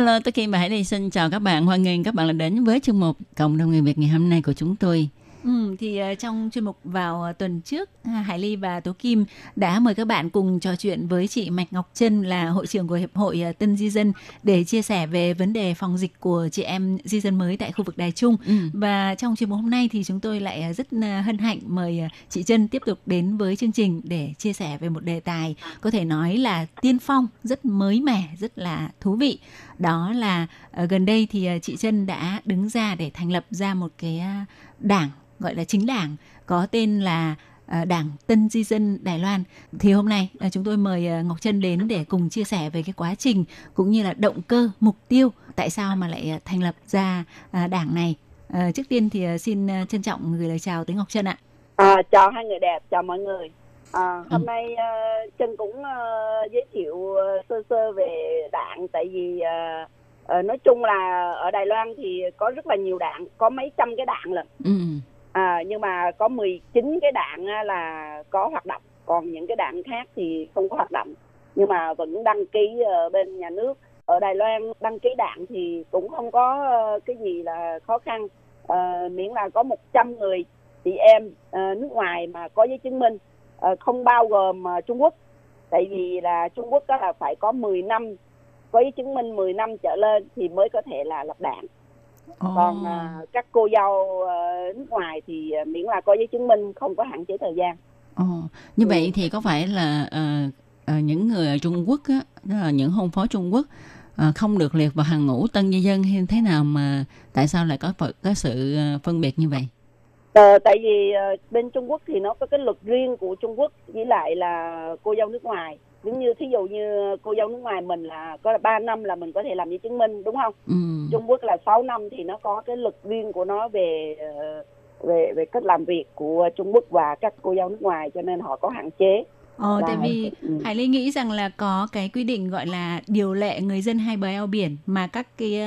Alo, tôi Kim và Hải Ly xin chào các bạn. Hoan nghênh các bạn đã đến với chương mục Cộng đồng người Việt ngày hôm nay của chúng tôi. Ừ, thì uh, trong chuyên mục vào uh, tuần trước Hải Ly và Tố Kim đã mời các bạn cùng trò chuyện với chị Mạch Ngọc Trân là hội trưởng của hiệp hội uh, Tân Di dân để chia sẻ về vấn đề phòng dịch của chị em di dân mới tại khu vực Đài Trung ừ. và trong chuyên mục hôm nay thì chúng tôi lại rất hân hạnh mời chị Trân tiếp tục đến với chương trình để chia sẻ về một đề tài có thể nói là tiên phong rất mới mẻ rất là thú vị đó là ờ, gần đây thì ờ, chị Trân đã đứng ra để thành lập ra một cái ờ, đảng gọi là chính đảng có tên là Đảng Tân Di dân Đài Loan. Thì hôm nay chúng tôi mời Ngọc Trân đến để cùng chia sẻ về cái quá trình cũng như là động cơ, mục tiêu tại sao mà lại thành lập ra đảng này. Trước tiên thì xin trân trọng gửi lời chào tới Ngọc Trân ạ. À, chào hai người đẹp, chào mọi người. À, hôm ừ. nay uh, Trân cũng uh, giới thiệu uh, sơ sơ về đảng tại vì uh, uh, nói chung là ở Đài Loan thì có rất là nhiều đảng, có mấy trăm cái đảng lận. Ừ. À, nhưng mà có 19 cái đạn là có hoạt động. Còn những cái đạn khác thì không có hoạt động. Nhưng mà vẫn đăng ký ở bên nhà nước. Ở Đài Loan đăng ký đạn thì cũng không có ờ, cái gì là khó khăn. À, miễn là có 100 người chị em à, nước ngoài mà có giấy chứng minh không bao gồm à, Trung Quốc tại vì là Trung Quốc đó là phải có 10 năm có giấy chứng minh 10 năm trở lên thì mới có thể là lập đảng oh. còn à, các cô dâu à, nước ngoài thì à, miễn là có giấy chứng minh không có hạn chế thời gian oh. như vậy ừ. thì có phải là uh, uh, những người ở Trung Quốc á, đó là những hôn phối Trung Quốc uh, không được liệt vào hàng ngũ tân nhân dân hay thế nào mà tại sao lại có có sự phân biệt như vậy? Ờ, tại vì uh, bên Trung Quốc thì nó có cái luật riêng của Trung Quốc với lại là cô dâu nước ngoài. Giống như thí dụ như cô dâu nước ngoài mình là có là 3 năm là mình có thể làm giấy chứng minh đúng không? Ừ. Trung Quốc là 6 năm thì nó có cái luật riêng của nó về ờ, về về cách làm việc của Trung Quốc và các cô dâu nước ngoài cho nên họ có hạn chế Ờ, tại vì ừ. Hải Ly nghĩ rằng là có cái quy định gọi là điều lệ người dân hai bờ eo biển mà các cái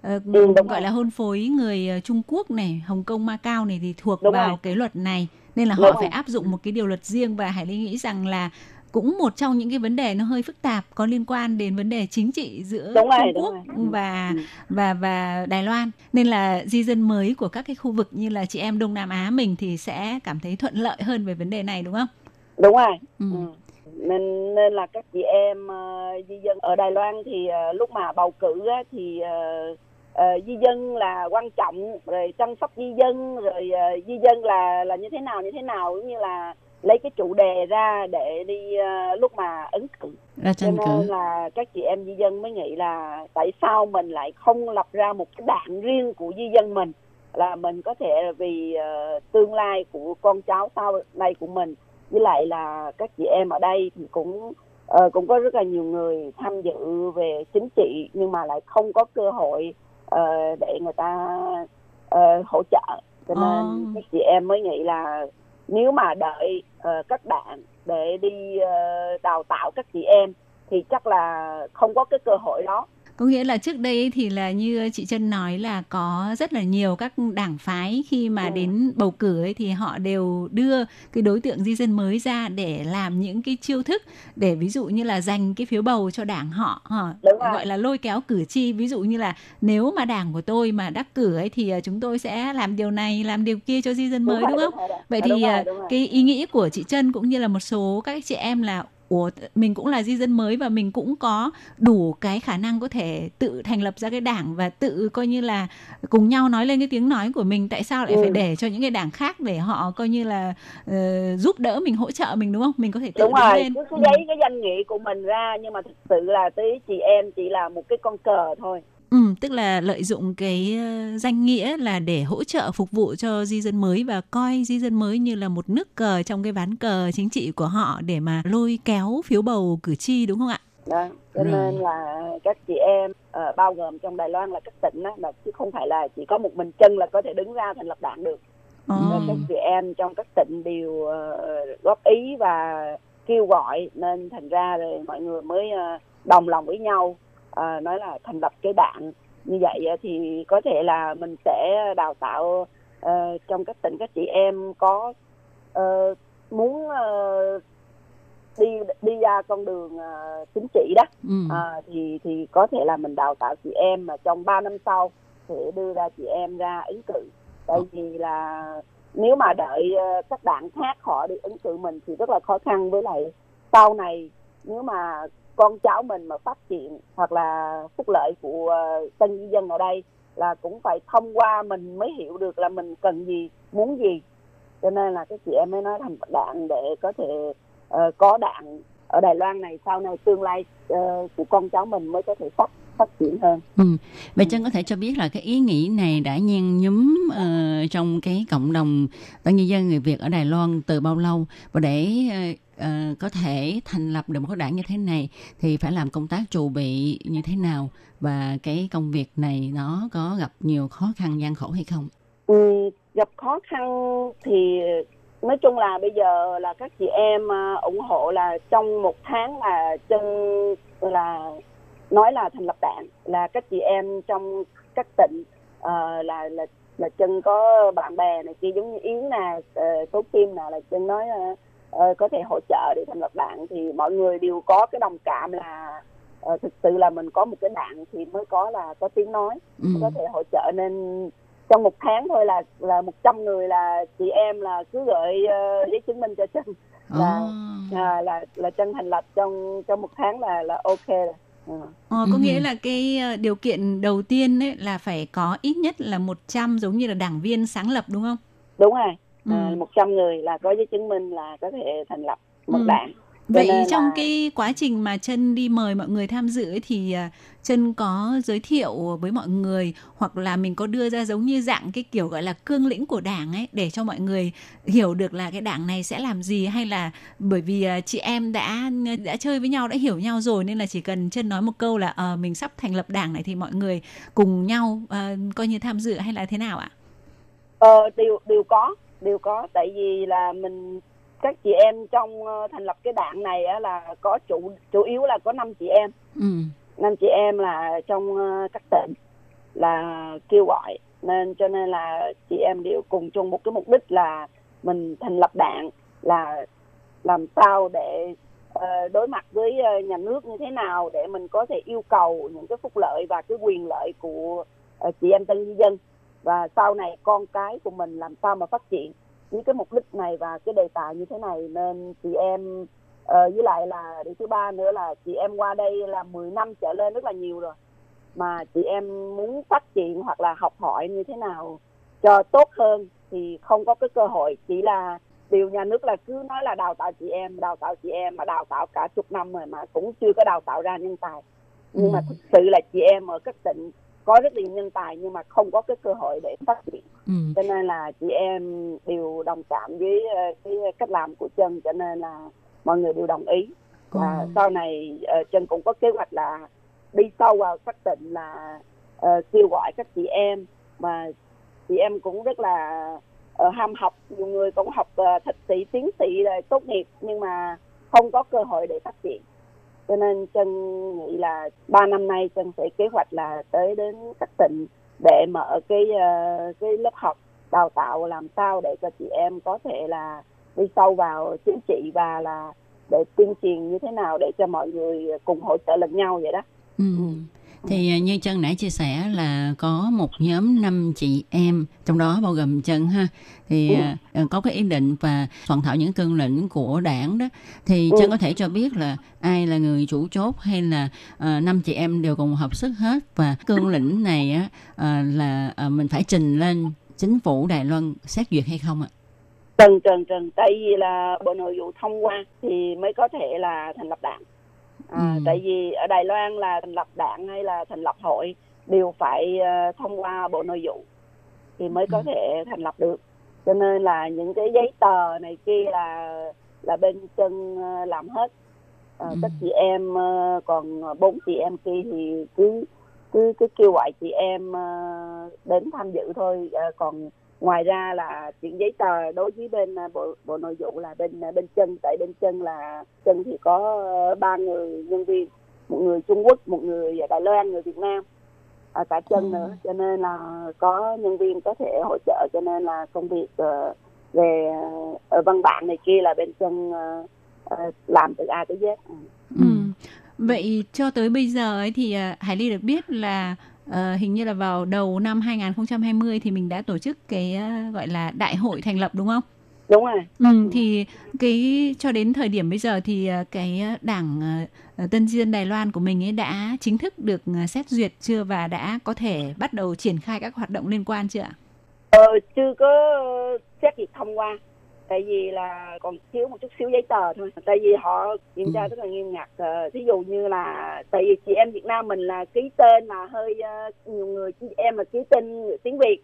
uh, ừ, gọi rồi. là hôn phối người Trung Quốc này, Hồng Kông, Macau này thì thuộc đúng vào rồi. cái luật này nên là họ đúng phải rồi. áp dụng một cái điều luật riêng và Hải Ly nghĩ rằng là cũng một trong những cái vấn đề nó hơi phức tạp có liên quan đến vấn đề chính trị giữa đúng Trung rồi, Quốc và ừ. và và Đài Loan nên là di dân mới của các cái khu vực như là chị em Đông Nam Á mình thì sẽ cảm thấy thuận lợi hơn về vấn đề này đúng không? Đúng rồi. Ừ. Ừ. Nên nên là các chị em uh, di dân ở Đài Loan thì uh, lúc mà bầu cử á, thì uh, uh, di dân là quan trọng rồi chăm sóc di dân rồi uh, di dân là là như thế nào như thế nào cũng như là lấy cái chủ đề ra để đi uh, lúc mà ứng cử ra tranh cho nên cử. là các chị em di dân mới nghĩ là tại sao mình lại không lập ra một cái đảng riêng của di dân mình là mình có thể vì uh, tương lai của con cháu sau này của mình với lại là các chị em ở đây thì cũng uh, cũng có rất là nhiều người tham dự về chính trị nhưng mà lại không có cơ hội uh, để người ta uh, hỗ trợ cho nên oh. các chị em mới nghĩ là nếu mà đợi uh, các bạn để đi uh, đào tạo các chị em thì chắc là không có cái cơ hội đó có nghĩa là trước đây thì là như chị Trân nói là có rất là nhiều các đảng phái khi mà ừ. đến bầu cử ấy thì họ đều đưa cái đối tượng di dân mới ra để làm những cái chiêu thức để ví dụ như là dành cái phiếu bầu cho đảng họ gọi là lôi kéo cử tri ví dụ như là nếu mà đảng của tôi mà đắc cử ấy thì à, chúng tôi sẽ làm điều này làm điều kia cho di dân mới đúng, đúng không? Đúng Vậy thì đúng rồi, à, đúng rồi. cái ý nghĩ của chị Trân cũng như là một số các chị em là ủa mình cũng là di dân mới và mình cũng có đủ cái khả năng có thể tự thành lập ra cái đảng và tự coi như là cùng nhau nói lên cái tiếng nói của mình tại sao lại ừ. phải để cho những cái đảng khác để họ coi như là uh, giúp đỡ mình hỗ trợ mình đúng không mình có thể tự đúng rồi lên. cứ, giấy cái danh nghĩa của mình ra nhưng mà thực sự là tới chị em chỉ là một cái con cờ thôi Ừ, tức là lợi dụng cái ờ, danh nghĩa là để hỗ trợ phục vụ cho di dân mới và coi di dân mới như là một nước cờ trong cái ván cờ chính trị của họ để mà lôi kéo phiếu bầu cử tri đúng không ạ? đó cho Rồi. nên là các chị em ờ, bao gồm trong Đài Loan là các tỉnh đó, là chứ không phải là chỉ có một mình chân là có thể đứng ra thành lập đảng được. Và các chị em trong các tỉnh đều ờ, góp ý và kêu gọi nên thành ra rồi mọi người mới ờ, đồng lòng với nhau ờ, nói là thành lập cái đảng như vậy á thì có thể là mình sẽ đào tạo ờ, trong các tỉnh các chị em có ờ, muốn ờ, đi đi ra con đường ờ, chính trị đó. Ừ. à, thì thì có thể là mình đào tạo chị em mà trong 3 năm sau sẽ đưa ra chị em ra ứng cử. Tại vì là nếu mà đợi ờ, các đảng khác họ đi ứng cử mình thì rất là khó khăn. Với lại sau này nếu mà con cháu mình mà phát triển hoặc là phúc lợi của ờ, tân di dân ở đây là cũng phải thông qua mình mới hiểu được là mình cần gì muốn gì. Cho nên là các chị em mới nói thành đảng để có thể uh, có đảng ở Đài Loan này sau này tương lai uh, của con cháu mình mới có thể phát phát triển hơn. Vậy Trân có thể cho biết là cái ý nghĩ này đã nhen nhúm ờ, trong cái cộng đồng tân nhân dân người Việt ở Đài Loan từ bao lâu và để ờ, có thể thành lập được một cái đảng như thế này thì phải làm công tác chuẩn bị như thế nào và cái công việc này nó có gặp nhiều khó khăn gian khổ hay không? Ừ, gặp khó khăn thì nói chung là bây giờ là các chị em ủng hộ là trong một tháng là chân là nói là thành lập đảng là các chị em trong các tỉnh ờ, là là là chân có bạn bè này kia giống như yến nè uh, tố kim nè là chân nói ờ, ờ, có thể hỗ trợ để thành lập đảng thì mọi người đều có cái đồng cảm là ờ, thực sự là mình có một cái đảng thì mới có là có tiếng nói Ừ. có thể hỗ trợ nên trong một tháng thôi là là một trăm người là chị em là cứ gửi ờ, giấy chứng minh cho chân là Ồ. à, là là chân thành lập trong trong một tháng là là ok rồi Ờ. Có Ừ. nghĩa là cái ờ, điều kiện đầu tiên ấy là phải có ít nhất là 100 giống như là đảng viên sáng lập đúng không? đúng rồi Ừ. à, một trăm người là có giấy chứng minh là có thể thành lập một Ừ. đảng Vậy trong là- cái quá trình mà chân đi mời mọi người tham dự ấy thì à, chân có giới thiệu với mọi người hoặc là mình có đưa ra giống như dạng cái kiểu gọi là cương lĩnh của đảng ấy để cho mọi người hiểu được là cái đảng này sẽ làm gì hay là bởi vì à, chị em đã đã chơi với nhau đã hiểu nhau rồi nên là chỉ cần chân nói một câu là ờ mình sắp thành lập đảng này thì mọi người cùng nhau à, coi như tham dự hay là thế nào ạ? Ờ, đều đều có đều có tại vì là mình các chị em trong ờ, thành lập cái đảng này là có chủ chủ yếu là có năm chị em. Ừ. năm chị em là trong ờ, các tỉnh là kêu gọi. Nên cho nên là chị em đều cùng chung một cái mục đích là mình thành lập đảng là làm sao để ờ, đối mặt với nhà nước như thế nào để mình có thể yêu cầu những cái phúc lợi và cái quyền lợi của chị em tân dân. Và sau này con cái của mình làm sao mà phát triển với cái mục đích này và cái đề tài như thế này nên chị em ờ, với lại là điều thứ ba nữa là chị em qua đây là 10 năm trở lên rất là nhiều rồi. Mà chị em muốn phát triển hoặc là học hỏi như thế nào cho tốt hơn thì không có cái cơ hội. Chỉ là điều nhà nước là cứ nói là đào tạo chị em đào tạo chị em mà đào tạo cả chục năm rồi mà cũng chưa có đào tạo ra nhân tài. Nhưng mà Ừ. thực sự là chị em ở các tỉnh có rất nhiều nhân tài nhưng mà không có cái cơ hội để phát triển Ừ. cho nên là chị em đều đồng cảm với ờ, cái cách làm của chân cho nên là mọi người đều đồng ý và Ừ. sau này ờ, chân cũng có kế hoạch là đi sâu vào các tỉnh là ờ, kêu gọi các chị em mà chị em cũng rất là ờ, ham học nhiều người cũng học ờ, thạc sĩ tiến sĩ rồi tốt nghiệp nhưng mà không có cơ hội để phát triển cho nên chân nghĩ là ba năm nay chân sẽ kế hoạch là tới đến các tỉnh để mở cái ờ, cái lớp học đào tạo làm sao để cho chị em có thể là đi sâu vào chính trị và là để tuyên truyền như thế nào để cho mọi người cùng hỗ trợ lẫn nhau vậy đó Ừ. Thì à, như Trân nãy chia sẻ là có một nhóm năm chị em, trong đó bao gồm Trân ha, thì Ừ. à, à, có cái ý định và soạn thảo những cương lĩnh của đảng đó. Thì Ừ. Trân có thể cho biết là ai là người chủ chốt hay là năm chị em đều cùng hợp sức hết và cương lĩnh này á à, là à, mình phải trình lên chính phủ Đài Loan xét duyệt hay không ạ? trần trần trần tại vì là bộ nội vụ thông qua thì mới có thể là thành lập đảng à, Ừ. tại vì ở đài loan là thành lập đảng hay là thành lập hội đều phải ờ, thông qua bộ nội vụ thì mới có Ừ. thể thành lập được cho nên là những cái giấy tờ này kia là là bên chân ờ, làm hết Ờ, Ừ. các chị em còn bốn chị em kia thì cứ cứ cứ kêu gọi chị em đến tham dự thôi Ờ, còn ngoài ra là chuyện giấy tờ đối với bên ờ, bộ bộ nội vụ là bên ờ, bên chân tại bên chân là chân thì có ờ, ba người nhân viên một người Trung Quốc một người Đài Loan người Việt Nam à, cả chân Ừ. nữa cho nên là có nhân viên có thể hỗ trợ cho nên là công việc ờ, về ờ, ở văn bản này kia là bên chân làm từ A tới Z Ừ. Ừ. Vậy cho tới bây giờ ấy thì à, Hải Ly được biết là ờ, hình như là vào đầu năm 2020 thì mình đã tổ chức cái à, gọi là đại hội thành lập đúng không? đúng rồi Ừ, thì cái cho đến thời điểm bây giờ thì à, cái đảng Tân dân Đài Loan của mình ấy đã chính thức được xét duyệt chưa và đã có thể bắt đầu triển khai các hoạt động liên quan chưa ạ? ờ, chưa có xét duyệt thông qua tại vì là còn thiếu một chút xíu giấy tờ thôi. Tại vì họ kiểm tra Ừ. rất là nghiêm ngặt. Ờ, thí dụ như là tại vì chị em Việt Nam mình là ký tên là hơi ờ, nhiều người chị em là ký tên tiếng Việt.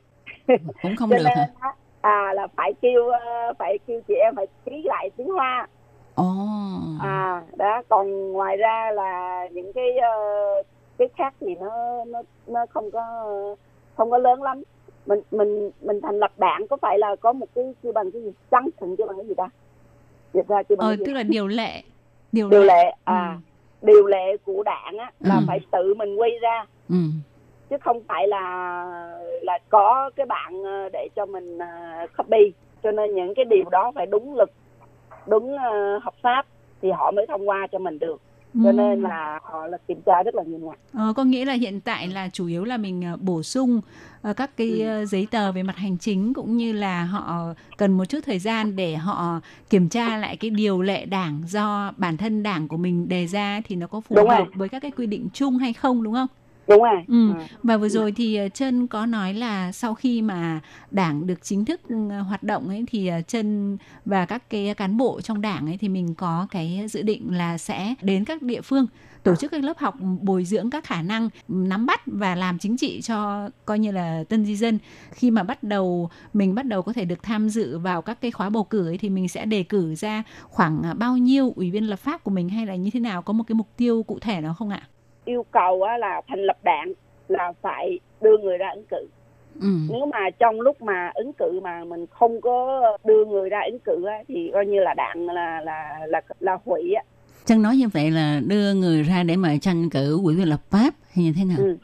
Cũng không được nên hả? à là phải kêu ờ, phải kêu chị em phải ký lại tiếng Hoa. Ồ. À đó còn ngoài ra là những cái cái khác thì nó nó nó không có không có lớn lắm mình mình mình thành lập đảng có phải là có một cái kêu bằng cái gì trắng thừng kêu bằng cái gì ta dịch ra kêu bằng Ờ, cái gì tức là điều lệ. Điều, điều lệ. lệ à điều lệ của đảng á là Ừ. phải tự mình quy ra ừ. chứ không phải là là có cái bạn ờ, để cho mình ờ, copy cho nên những cái điều đó phải đúng lực đúng ờ, hợp pháp thì họ mới thông qua cho mình được cho Ừ. nên là họ là kiểm tra rất là nghiêm ngặt Ờ, có nghĩa là hiện tại là chủ yếu là mình ờ, bổ sung ờ, các cái Ừ. ờ, giấy tờ về mặt hành chính cũng như là họ cần một chút thời gian để họ kiểm tra lại cái điều lệ đảng do bản thân đảng của mình đề ra thì nó có phù Đúng rồi. hợp với các cái quy định chung hay không đúng không? Đúng rồi Ừ. Ừ. Và vừa rồi thì ờ, Trân có nói là sau khi mà đảng được chính thức ừ, hoạt động ấy thì ờ, Trân và các cái cán bộ trong đảng ấy thì mình có cái dự định là sẽ đến các địa phương tổ chức các lớp học bồi dưỡng các khả năng nắm bắt và làm chính trị cho coi như là tân di dân khi mà bắt đầu mình bắt đầu có thể được tham dự vào các cái khóa bầu cử ấy thì mình sẽ đề cử ra khoảng à, bao nhiêu ủy viên lập pháp của mình hay là như thế nào có một cái mục tiêu cụ thể nào không ạ? Yêu cầu á, là thành lập đảng là phải đưa người ra ứng cử Ừ. nếu mà trong lúc mà ứng cử mà mình không có đưa người ra ứng cử á, thì coi như là đảng là là là là hủy á Chân nói như vậy là đưa người ra để mà tranh cử ủy viên lập pháp hay như thế nào? Ừ.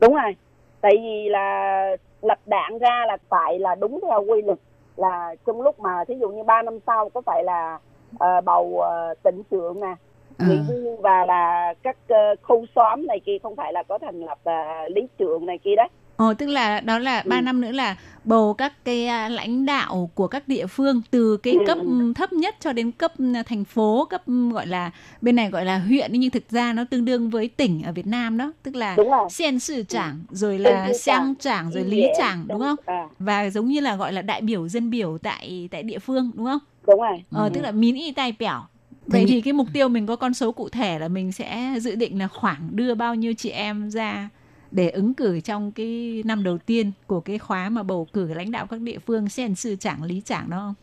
đúng rồi tại vì là lập đảng ra là phải là đúng theo quy luật là trong lúc mà thí dụ như 3 năm sau có phải là ờ, bầu ờ, tỉnh trưởng nè Ờ. nghỉ hưu và là các ờ, khu xóm này kia không phải là có thành lập uh, lý trưởng này kia đấy Ồ, tức là đó là ba ừ. năm nữa là bầu các cái à, lãnh đạo của các địa phương từ cái ừ. cấp thấp nhất cho đến cấp thành phố, cấp gọi là bên này gọi là huyện nhưng thực ra nó tương đương với tỉnh ở Việt Nam đó, tức là sen sự trưởng rồi ừ. là sang trưởng rồi lý trưởng đúng không? À. Và giống như là gọi là đại biểu dân biểu tại tại địa phương đúng không? Đúng rồi. Ờ, ừ. tức là ừ. mín y tai bẻo Vậy thì cái mục tiêu mình có con số cụ thể là mình sẽ dự định là khoảng đưa bao nhiêu chị em ra để ứng cử trong cái năm đầu tiên của cái khóa mà bầu cử lãnh đạo các địa phương sen sư trưởng lý trưởng đó không?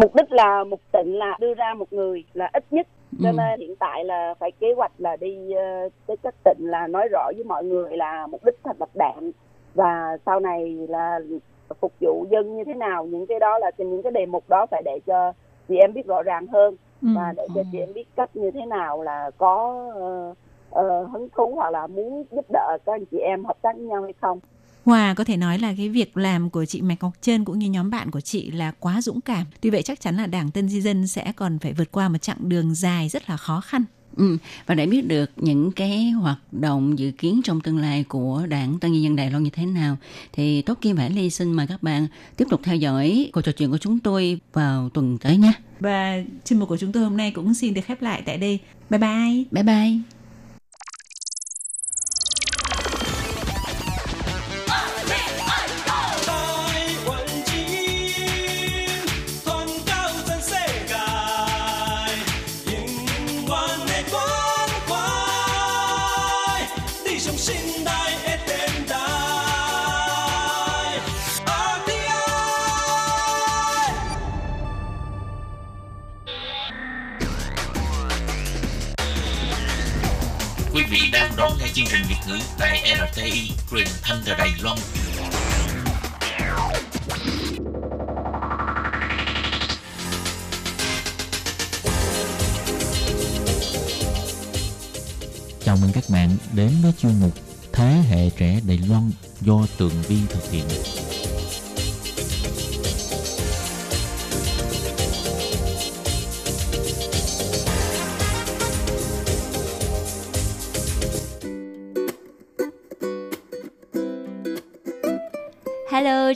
mục đích là một tỉnh là đưa ra một người là ít nhất cho Ừ. nên hiện tại là phải kế hoạch là đi ờ, tới các tỉnh là nói rõ với mọi người là mục đích thành lập đảng và sau này là phục vụ dân như thế nào những cái đó là những cái đề mục đó phải để cho chị em biết rõ ràng hơn Ừ. và để cho chị em biết cách như thế nào là có ờ, ờ, hứng thú hoặc là muốn giúp đỡ các anh chị em hợp tác với nhau hay không Hòa có thể nói là cái việc làm của chị Mạch Ngọc Trân cũng như nhóm bạn của chị là quá dũng cảm. Tuy vậy chắc chắn là Đảng Tân Di Dân sẽ còn phải vượt qua một chặng đường dài rất là khó khăn. Ừ. Và để biết được những cái hoạt động dự kiến trong tương lai của đảng Tân Nhân dân Đài Loan như thế nào thì Tốt Kim Hải Ly xin mời các bạn tiếp tục theo dõi cuộc trò chuyện của chúng tôi vào tuần tới nha. Và chuyên mục của chúng tôi hôm nay cũng xin được khép lại tại đây. Bye bye! Bye bye. Chương trình Việt ngữ tại RTI truyền thanh từ Đài Loan. Chào mừng các bạn đến với chuyên mục Thế hệ trẻ Đài Loan do Tường Vi thực hiện.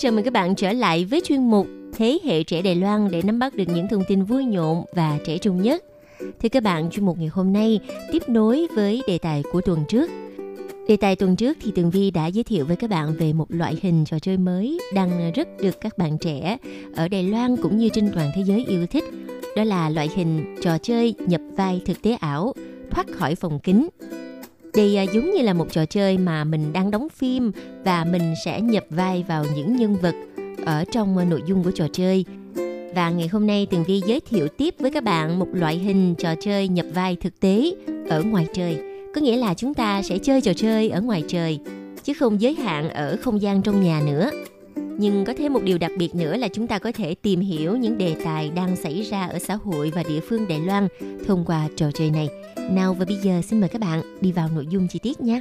Chào mừng các bạn trở lại với chuyên mục Thế hệ trẻ Đài Loan để nắm bắt được những thông tin vui nhộn và trẻ trung nhất. Thưa các bạn, chuyên mục ngày hôm nay tiếp nối với đề tài của tuần trước. Đề tài tuần trước thì Tường Vi đã giới thiệu với các bạn về một loại hình trò chơi mới đang rất được các bạn trẻ ở Đài Loan cũng như trên toàn thế giới yêu thích. Đó là loại hình trò chơi nhập vai thực tế ảo, thoát khỏi phòng kính đây à, giống như là một trò chơi mà mình đang đóng phim và mình sẽ nhập vai vào những nhân vật ở trong à, nội dung của trò chơi. Và ngày hôm nay Tường Vi giới thiệu tiếp với các bạn một loại hình trò chơi nhập vai thực tế ở ngoài trời. Có nghĩa là chúng ta sẽ chơi trò chơi ở ngoài trời chứ không giới hạn ở không gian trong nhà nữa. Nhưng có thêm một điều đặc biệt nữa là chúng ta có thể tìm hiểu những đề tài đang xảy ra ở xã hội và địa phương Đài Loan thông qua trò chơi này. Nào và bây giờ xin mời các bạn đi vào nội dung chi tiết nhé.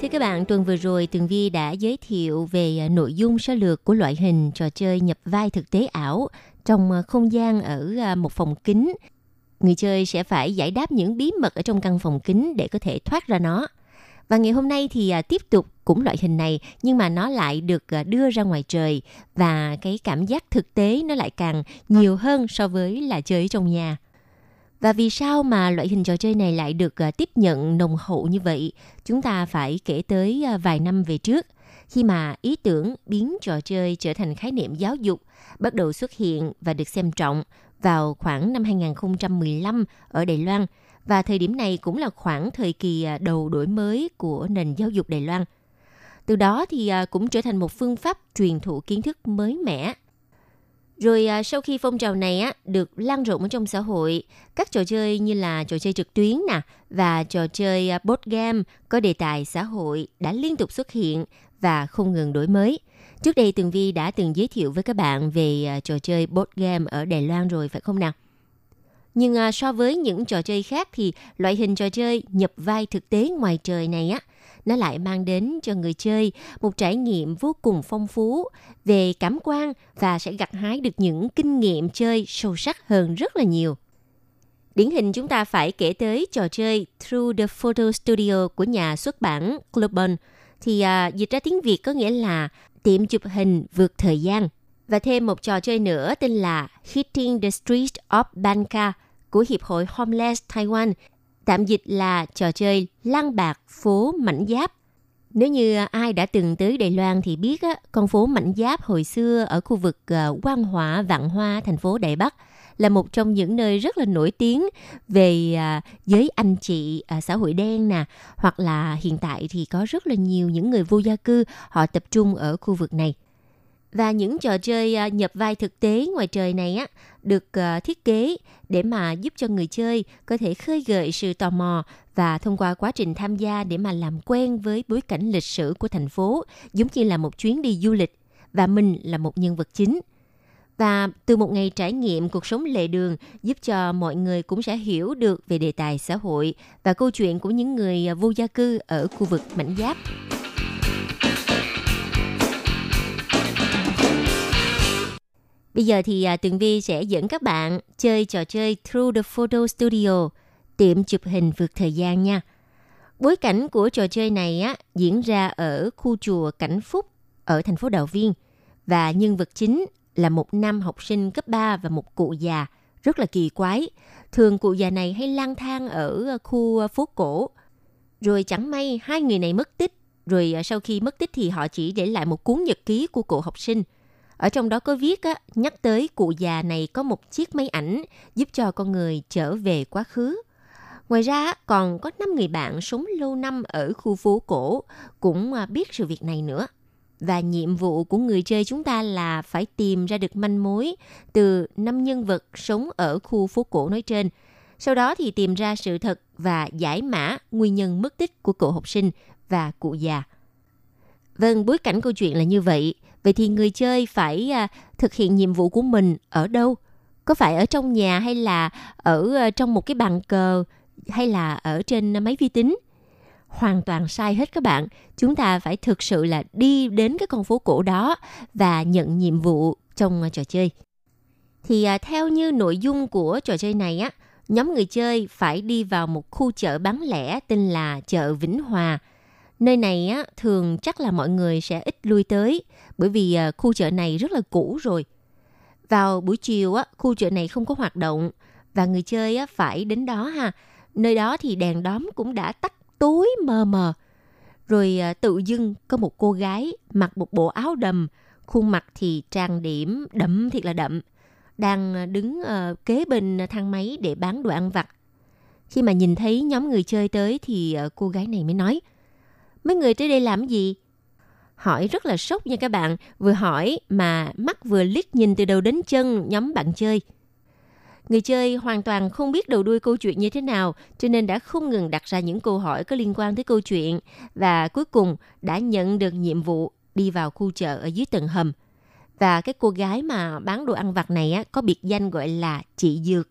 Thưa các bạn, tuần vừa rồi Tường Vi đã giới thiệu về à, nội dung sơ lược của loại hình trò chơi nhập vai thực tế ảo trong à, không gian ở à, một phòng kính. Người chơi sẽ phải giải đáp những bí mật ở trong căn phòng kính để có thể thoát ra nó. Và ngày hôm nay thì à, tiếp tục cũng loại hình này, nhưng mà nó lại được à, đưa ra ngoài trời và cái cảm giác thực tế nó lại càng nhiều hơn so với là chơi trong nhà. Và vì sao mà loại hình trò chơi này lại được à, tiếp nhận nồng hậu như vậy? Chúng ta phải kể tới vài năm về trước, khi mà ý tưởng biến trò chơi trở thành khái niệm giáo dục bắt đầu xuất hiện và được xem trọng vào khoảng năm 2015 ở Đài Loan – và thời điểm này cũng là khoảng thời kỳ à, đầu đổi mới của nền giáo dục Đài Loan. Từ đó thì à, cũng trở thành một phương pháp truyền thụ kiến thức mới mẻ. Rồi à, sau khi phong trào này á, được lan rộng ở trong xã hội, các trò chơi như là trò chơi trực tuyến nè và trò chơi board game có đề tài xã hội đã liên tục xuất hiện và không ngừng đổi mới. Trước đây Tường Vi đã từng giới thiệu với các bạn về à, trò chơi board game ở Đài Loan rồi phải không nào? Nhưng à, so với những trò chơi khác thì loại hình trò chơi nhập vai thực tế ngoài trời này á, nó lại mang đến cho người chơi một trải nghiệm vô cùng phong phú về cảm quan và sẽ gặt hái được những kinh nghiệm chơi sâu sắc hơn rất là nhiều. Điển hình chúng ta phải kể tới trò chơi Through the Photo Studio của nhà xuất bản Global thì à, dịch ra tiếng Việt có nghĩa là tiệm chụp hình vượt thời gian. Và thêm một trò chơi nữa tên là Hitting the Streets of Banka của Hiệp hội Homeless Taiwan, tạm dịch là trò chơi lăng bạc phố mảnh giáp. Nếu như ai đã từng tới Đài Loan thì biết á, con phố mảnh giáp hồi xưa ở khu vực à, Quang Hóa, Vạn Hoa, thành phố Đài Bắc là một trong những nơi rất là nổi tiếng về à, giới anh chị à, xã hội đen nè. Hoặc là hiện tại thì có rất là nhiều những người vô gia cư họ tập trung ở khu vực này. Và những trò chơi à, nhập vai thực tế ngoài trời này á được à, thiết kế để mà giúp cho người chơi có thể khơi gợi sự tò mò và thông qua quá trình tham gia để mà làm quen với bối cảnh lịch sử của thành phố giống như là một chuyến đi du lịch. Và mình là một nhân vật chính và từ một ngày trải nghiệm cuộc sống lề đường giúp cho mọi người cũng sẽ hiểu được về đề tài xã hội và câu chuyện của những người à, vô gia cư ở khu vực mảnh giáp. Bây giờ thì à, Tường Vi sẽ dẫn các bạn chơi trò chơi Through the Photo Studio, tiệm chụp hình vượt thời gian nha. Bối cảnh của trò chơi này á diễn ra ở khu chùa Cảnh Phúc ở thành phố Đào Viên và nhân vật chính là một nam học sinh cấp 3 và một cụ già rất là kỳ quái. Thường cụ già này hay lang thang ở ờ, khu ờ, phố cổ. Rồi chẳng may hai người này mất tích. Rồi ờ, sau khi mất tích thì họ chỉ để lại một cuốn nhật ký của cụ học sinh – ở trong đó có viết á, nhắc tới cụ già này có một chiếc máy ảnh giúp cho con người trở về quá khứ. Ngoài ra còn có 5 người bạn sống lâu năm ở khu phố cổ cũng biết sự việc này nữa và nhiệm vụ của người chơi chúng ta là phải tìm ra được manh mối từ năm nhân vật sống ở khu phố cổ nói trên. Sau đó thì tìm ra sự thật và giải mã nguyên nhân mất tích của cậu học sinh và cụ già. Vâng, bối cảnh câu chuyện là như vậy. Vậy thì người chơi phải à, thực hiện nhiệm vụ của mình ở đâu? Có phải ở trong nhà hay là ở à, trong một cái bàn cờ hay là ở trên máy vi tính? Hoàn toàn sai hết các bạn. Chúng ta phải thực sự là đi đến cái con phố cổ đó và nhận nhiệm vụ trong à, trò chơi. Thì à, theo như nội dung của trò chơi này á, nhóm người chơi phải đi vào một khu chợ bán lẻ tên là chợ Vĩnh Hòa – Nơi này á, thường chắc là mọi người sẽ ít lui tới bởi vì à, khu chợ này rất là cũ rồi. Vào buổi chiều á, khu chợ này không có hoạt động và người chơi á, phải đến đó ha. Nơi đó thì đèn đóm cũng đã tắt tối mờ mờ. Rồi à, tự dưng có một cô gái mặc một bộ áo đầm, khuôn mặt thì trang điểm đậm thiệt là đậm, đang à, đứng ờ, kế bên thang máy để bán đồ ăn vặt. Khi mà nhìn thấy nhóm người chơi tới thì ờ, cô gái này mới nói – mấy người tới đây làm gì? Hỏi rất là sốc nha các bạn, vừa hỏi mà mắt vừa liếc nhìn từ đầu đến chân nhóm bạn chơi. Người chơi hoàn toàn không biết đầu đuôi câu chuyện như thế nào, cho nên đã không ngừng đặt ra những câu hỏi có liên quan tới câu chuyện và cuối cùng đã nhận được nhiệm vụ đi vào khu chợ ở dưới tầng hầm. Và cái cô gái mà bán đồ ăn vặt này á, có biệt danh gọi là chị Dược.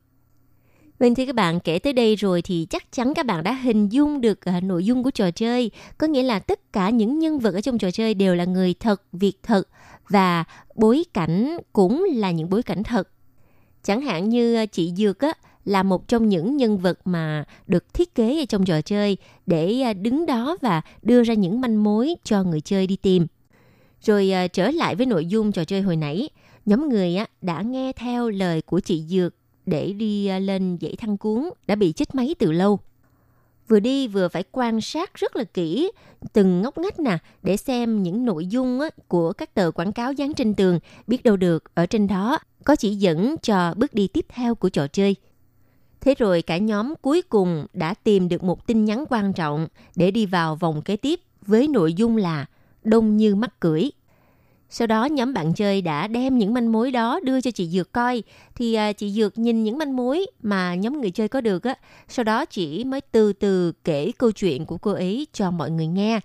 Vâng thưa các bạn, kể tới đây rồi thì chắc chắn các bạn đã hình dung được uh, nội dung của trò chơi. Có nghĩa là tất cả những nhân vật ở trong trò chơi đều là người thật, việc thật và bối cảnh cũng là những bối cảnh thật. Chẳng hạn như ờ, chị Dược á, là một trong những nhân vật mà được thiết kế trong trò chơi để ờ, đứng đó và đưa ra những manh mối cho người chơi đi tìm. Rồi ờ, trở lại với nội dung trò chơi hồi nãy, nhóm người á, đã nghe theo lời của chị Dược để đi lên dãy thăng cuốn đã bị chết máy từ lâu. Vừa đi vừa phải quan sát rất là kỹ từng ngóc ngách nè để xem những nội dung á, của các tờ quảng cáo dán trên tường biết đâu được ở trên đó có chỉ dẫn cho bước đi tiếp theo của trò chơi. Thế rồi cả nhóm cuối cùng đã tìm được một tin nhắn quan trọng để đi vào vòng kế tiếp với nội dung là đông như mắt cưỡi. Sau đó nhóm bạn chơi đã đem những manh mối đó đưa cho chị Dược coi. Thì à, chị Dược nhìn những manh mối mà nhóm người chơi có được á. Sau đó chị mới từ từ kể câu chuyện của cô ấy cho mọi người nghe.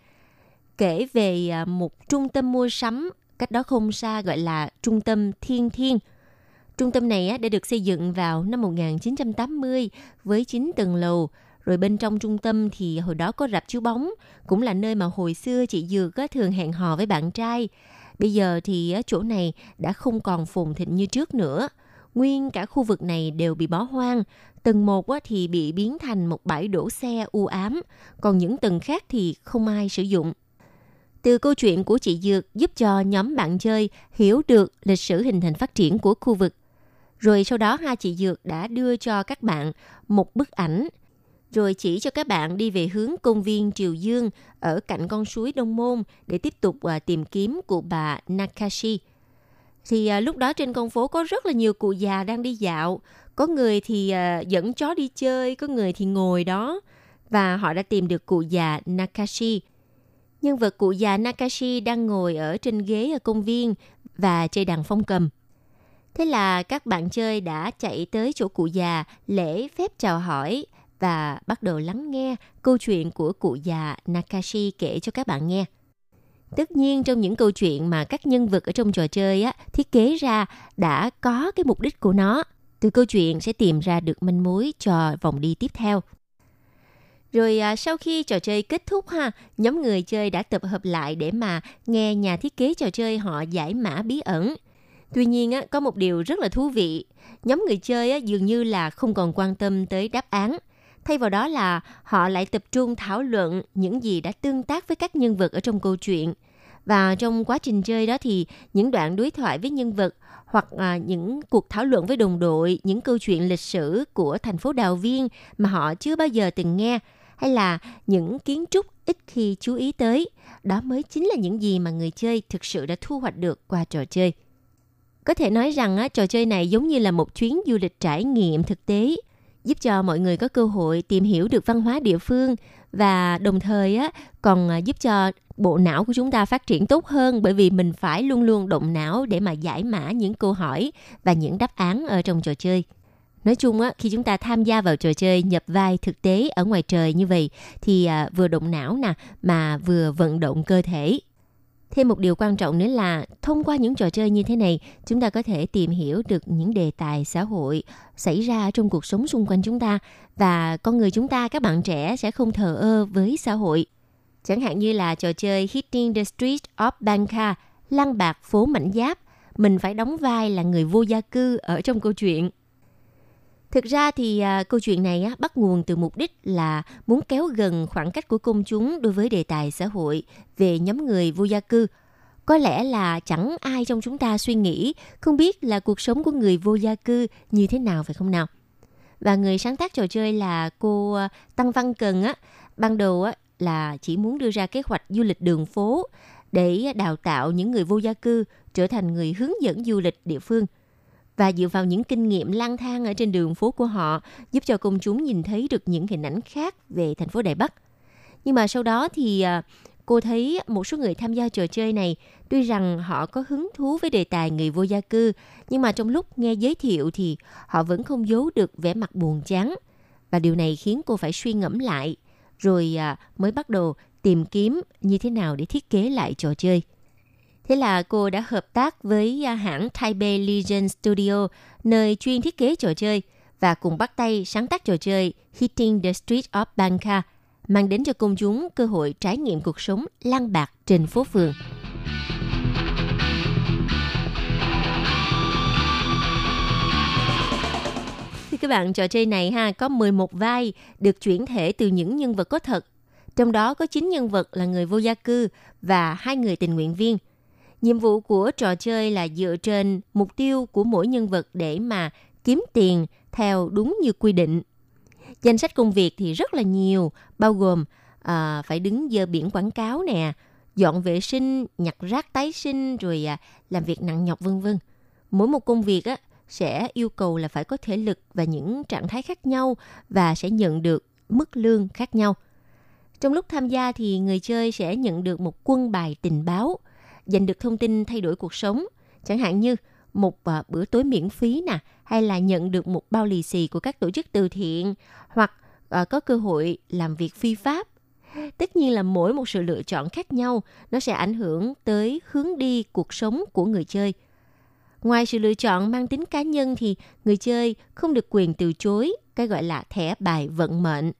Kể về à, một trung tâm mua sắm cách đó không xa gọi là Trung tâm Thiên Thiên. Trung tâm này đã được xây dựng vào năm 1980 với 9 tầng lầu. Rồi bên trong trung tâm thì hồi đó có rạp chiếu bóng, cũng là nơi mà hồi xưa chị Dược thường hẹn hò với bạn trai. Bây giờ thì chỗ này đã không còn phồn thịnh như trước nữa. Nguyên cả khu vực này đều bị bỏ hoang. Tầng 1 thì bị biến thành một bãi đổ xe u ám, còn những tầng khác thì không ai sử dụng. Từ câu chuyện của chị Dược giúp cho nhóm bạn chơi hiểu được lịch sử hình thành phát triển của khu vực. Rồi sau đó hai chị Dược đã đưa cho các bạn một bức ảnh rồi chỉ cho các bạn đi về hướng công viên Triều Dương ở cạnh con suối Đông Môn để tiếp tục uh, tìm kiếm cụ bà Nakashi. Thì uh, lúc đó trên con phố có rất là nhiều cụ già đang đi dạo. Có người thì uh, dẫn chó đi chơi, có người thì ngồi đó. Và họ đã tìm được cụ già Nakashi. Nhân vật cụ già Nakashi đang ngồi ở trên ghế ở công viên và chơi đàn phong cầm. Thế là các bạn chơi đã chạy tới chỗ cụ già lễ phép chào hỏi và bắt đầu lắng nghe câu chuyện của cụ già Nakashi kể cho các bạn nghe. Tất nhiên trong những câu chuyện mà các nhân vật ở trong trò chơi á, thiết kế ra đã có cái mục đích của nó. Từ câu chuyện sẽ tìm ra được manh mối cho vòng đi tiếp theo. Rồi à, sau khi trò chơi kết thúc ha, nhóm người chơi đã tập hợp lại để mà nghe nhà thiết kế trò chơi họ giải mã bí ẩn. Tuy nhiên á, có một điều rất là thú vị. Nhóm người chơi á, dường như là không còn quan tâm tới đáp án Thay vào đó là họ lại tập trung thảo luận những gì đã tương tác với các nhân vật ở trong câu chuyện. Và trong quá trình chơi đó thì những đoạn đối thoại với nhân vật hoặc à, những cuộc thảo luận với đồng đội, những câu chuyện lịch sử của thành phố Đào Viên mà họ chưa bao giờ từng nghe hay là những kiến trúc ít khi chú ý tới. Đó mới chính là những gì mà người chơi thực sự đã thu hoạch được qua trò chơi. Có thể nói rằng á, trò chơi này giống như là một chuyến du lịch trải nghiệm thực tế giúp cho mọi người có cơ hội tìm hiểu được văn hóa địa phương và đồng thời á còn à, giúp cho bộ não của chúng ta phát triển tốt hơn bởi vì mình phải luôn luôn động não để mà giải mã những câu hỏi và những đáp án ở trong trò chơi. Nói chung á, khi chúng ta tham gia vào trò chơi nhập vai thực tế ở ngoài trời như vậy thì à, vừa động não nè mà vừa vận động cơ thể. Thêm một điều quan trọng nữa là thông qua những trò chơi như thế này, chúng ta có thể tìm hiểu được những đề tài xã hội xảy ra trong cuộc sống xung quanh chúng ta và con người chúng ta các bạn trẻ sẽ không thờ ơ với xã hội. Chẳng hạn như là trò chơi Hitting the Street of Bangka, lăng bạc phố mảnh giáp, mình phải đóng vai là người vô gia cư ở trong câu chuyện. Thực ra thì à, câu chuyện này á, bắt nguồn từ mục đích là muốn kéo gần khoảng cách của công chúng đối với đề tài xã hội về nhóm người vô gia cư. Có lẽ là chẳng ai trong chúng ta suy nghĩ không biết là cuộc sống của người vô gia cư như thế nào phải không nào? Và người sáng tác trò chơi là cô à, Tăng Văn Cần á, ban đầu á, là chỉ muốn đưa ra kế hoạch du lịch đường phố để đào tạo những người vô gia cư trở thành người hướng dẫn du lịch địa phương và dựa vào những kinh nghiệm lang thang ở trên đường phố của họ, giúp cho công chúng nhìn thấy được những hình ảnh khác về thành phố Đài Bắc. Nhưng mà sau đó thì à, cô thấy một số người tham gia trò chơi này, tuy rằng họ có hứng thú với đề tài người vô gia cư, nhưng mà trong lúc nghe giới thiệu thì họ vẫn không giấu được vẻ mặt buồn chán và điều này khiến cô phải suy ngẫm lại, rồi à, mới bắt đầu tìm kiếm như thế nào để thiết kế lại trò chơi. Thế là cô đã hợp tác với à, hãng Taipei Legion Studio, nơi chuyên thiết kế trò chơi, và cùng bắt tay sáng tác trò chơi Hitting the Street of Bangka, mang đến cho công chúng cơ hội trải nghiệm cuộc sống lang bạc trên phố phường. Thì các bạn, trò chơi này ha có 11 vai được chuyển thể từ những nhân vật có thật. Trong đó có 9 nhân vật là người vô gia cư và hai người tình nguyện viên – Nhiệm vụ của trò chơi là dựa trên mục tiêu của mỗi nhân vật để mà kiếm tiền theo đúng như quy định. Danh sách công việc thì rất là nhiều, bao gồm à, phải đứng dơ biển quảng cáo nè, dọn vệ sinh, nhặt rác tái sinh, rồi à, làm việc nặng nhọc vân vân. Mỗi một công việc á, sẽ yêu cầu là phải có thể lực và những trạng thái khác nhau và sẽ nhận được mức lương khác nhau. Trong lúc tham gia thì người chơi sẽ nhận được một quân bài tình báo giành được thông tin thay đổi cuộc sống, chẳng hạn như một à, bữa tối miễn phí nè, hay là nhận được một bao lì xì của các tổ chức từ thiện, hoặc à, có cơ hội làm việc phi pháp. Tất nhiên là mỗi một sự lựa chọn khác nhau, nó sẽ ảnh hưởng tới hướng đi cuộc sống của người chơi. Ngoài sự lựa chọn mang tính cá nhân thì người chơi không được quyền từ chối cái gọi là thẻ bài vận mệnh.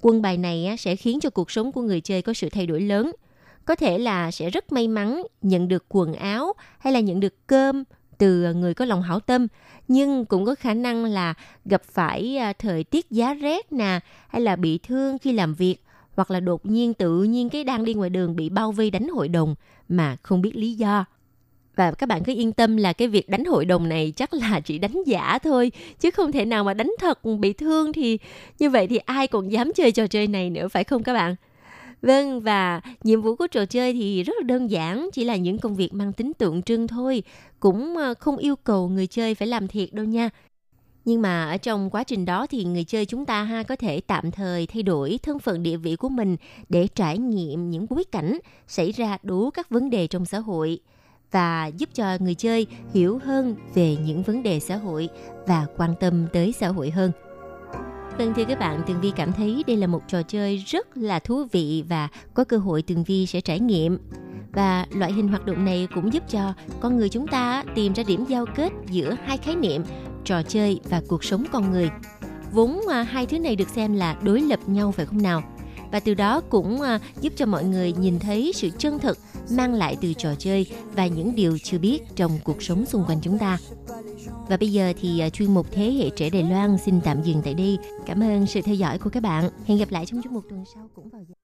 Quân bài này sẽ khiến cho cuộc sống của người chơi có sự thay đổi lớn – có thể là sẽ rất may mắn nhận được quần áo hay là nhận được cơm từ à, người có lòng hảo tâm. Nhưng cũng có khả năng là gặp phải à, thời tiết giá rét nè, hay là bị thương khi làm việc, hoặc là đột nhiên tự nhiên cái đang đi ngoài đường bị bao vây đánh hội đồng mà không biết lý do. Và các bạn cứ yên tâm là cái việc đánh hội đồng này chắc là chỉ đánh giả thôi, chứ không thể nào mà đánh thật bị thương thì như vậy thì ai còn dám chơi trò chơi này nữa, phải không các bạn? Vâng, và nhiệm vụ của trò chơi thì rất là đơn giản, chỉ là những công việc mang tính tượng trưng thôi, cũng ờ, không yêu cầu người chơi phải làm thiệt đâu nha. Nhưng mà ở trong quá trình đó thì người chơi chúng ta ha có thể tạm thời thay đổi thân phận địa vị của mình để trải nghiệm những bối cảnh xảy ra đủ các vấn đề trong xã hội và giúp cho người chơi hiểu hơn về những vấn đề xã hội và quan tâm tới xã hội hơn. Vâng thưa các bạn, Tường Vi cảm thấy đây là một trò chơi rất là thú vị và có cơ hội Tường Vi sẽ trải nghiệm. Và loại hình hoạt động này cũng giúp cho con người chúng ta tìm ra điểm giao kết giữa hai khái niệm trò chơi và cuộc sống con người. Vốn à, hai thứ này được xem là đối lập nhau phải không nào? Và từ đó cũng à, giúp cho mọi người nhìn thấy sự chân thực, mang lại từ trò chơi và những điều chưa biết trong cuộc sống xung quanh chúng ta. Và bây giờ thì à, chuyên mục Thế hệ trẻ Đài Loan xin tạm dừng tại đây. Cảm ơn sự theo dõi của các bạn. Hẹn gặp lại trong chuyên mục tuần sau cũng vào giờ.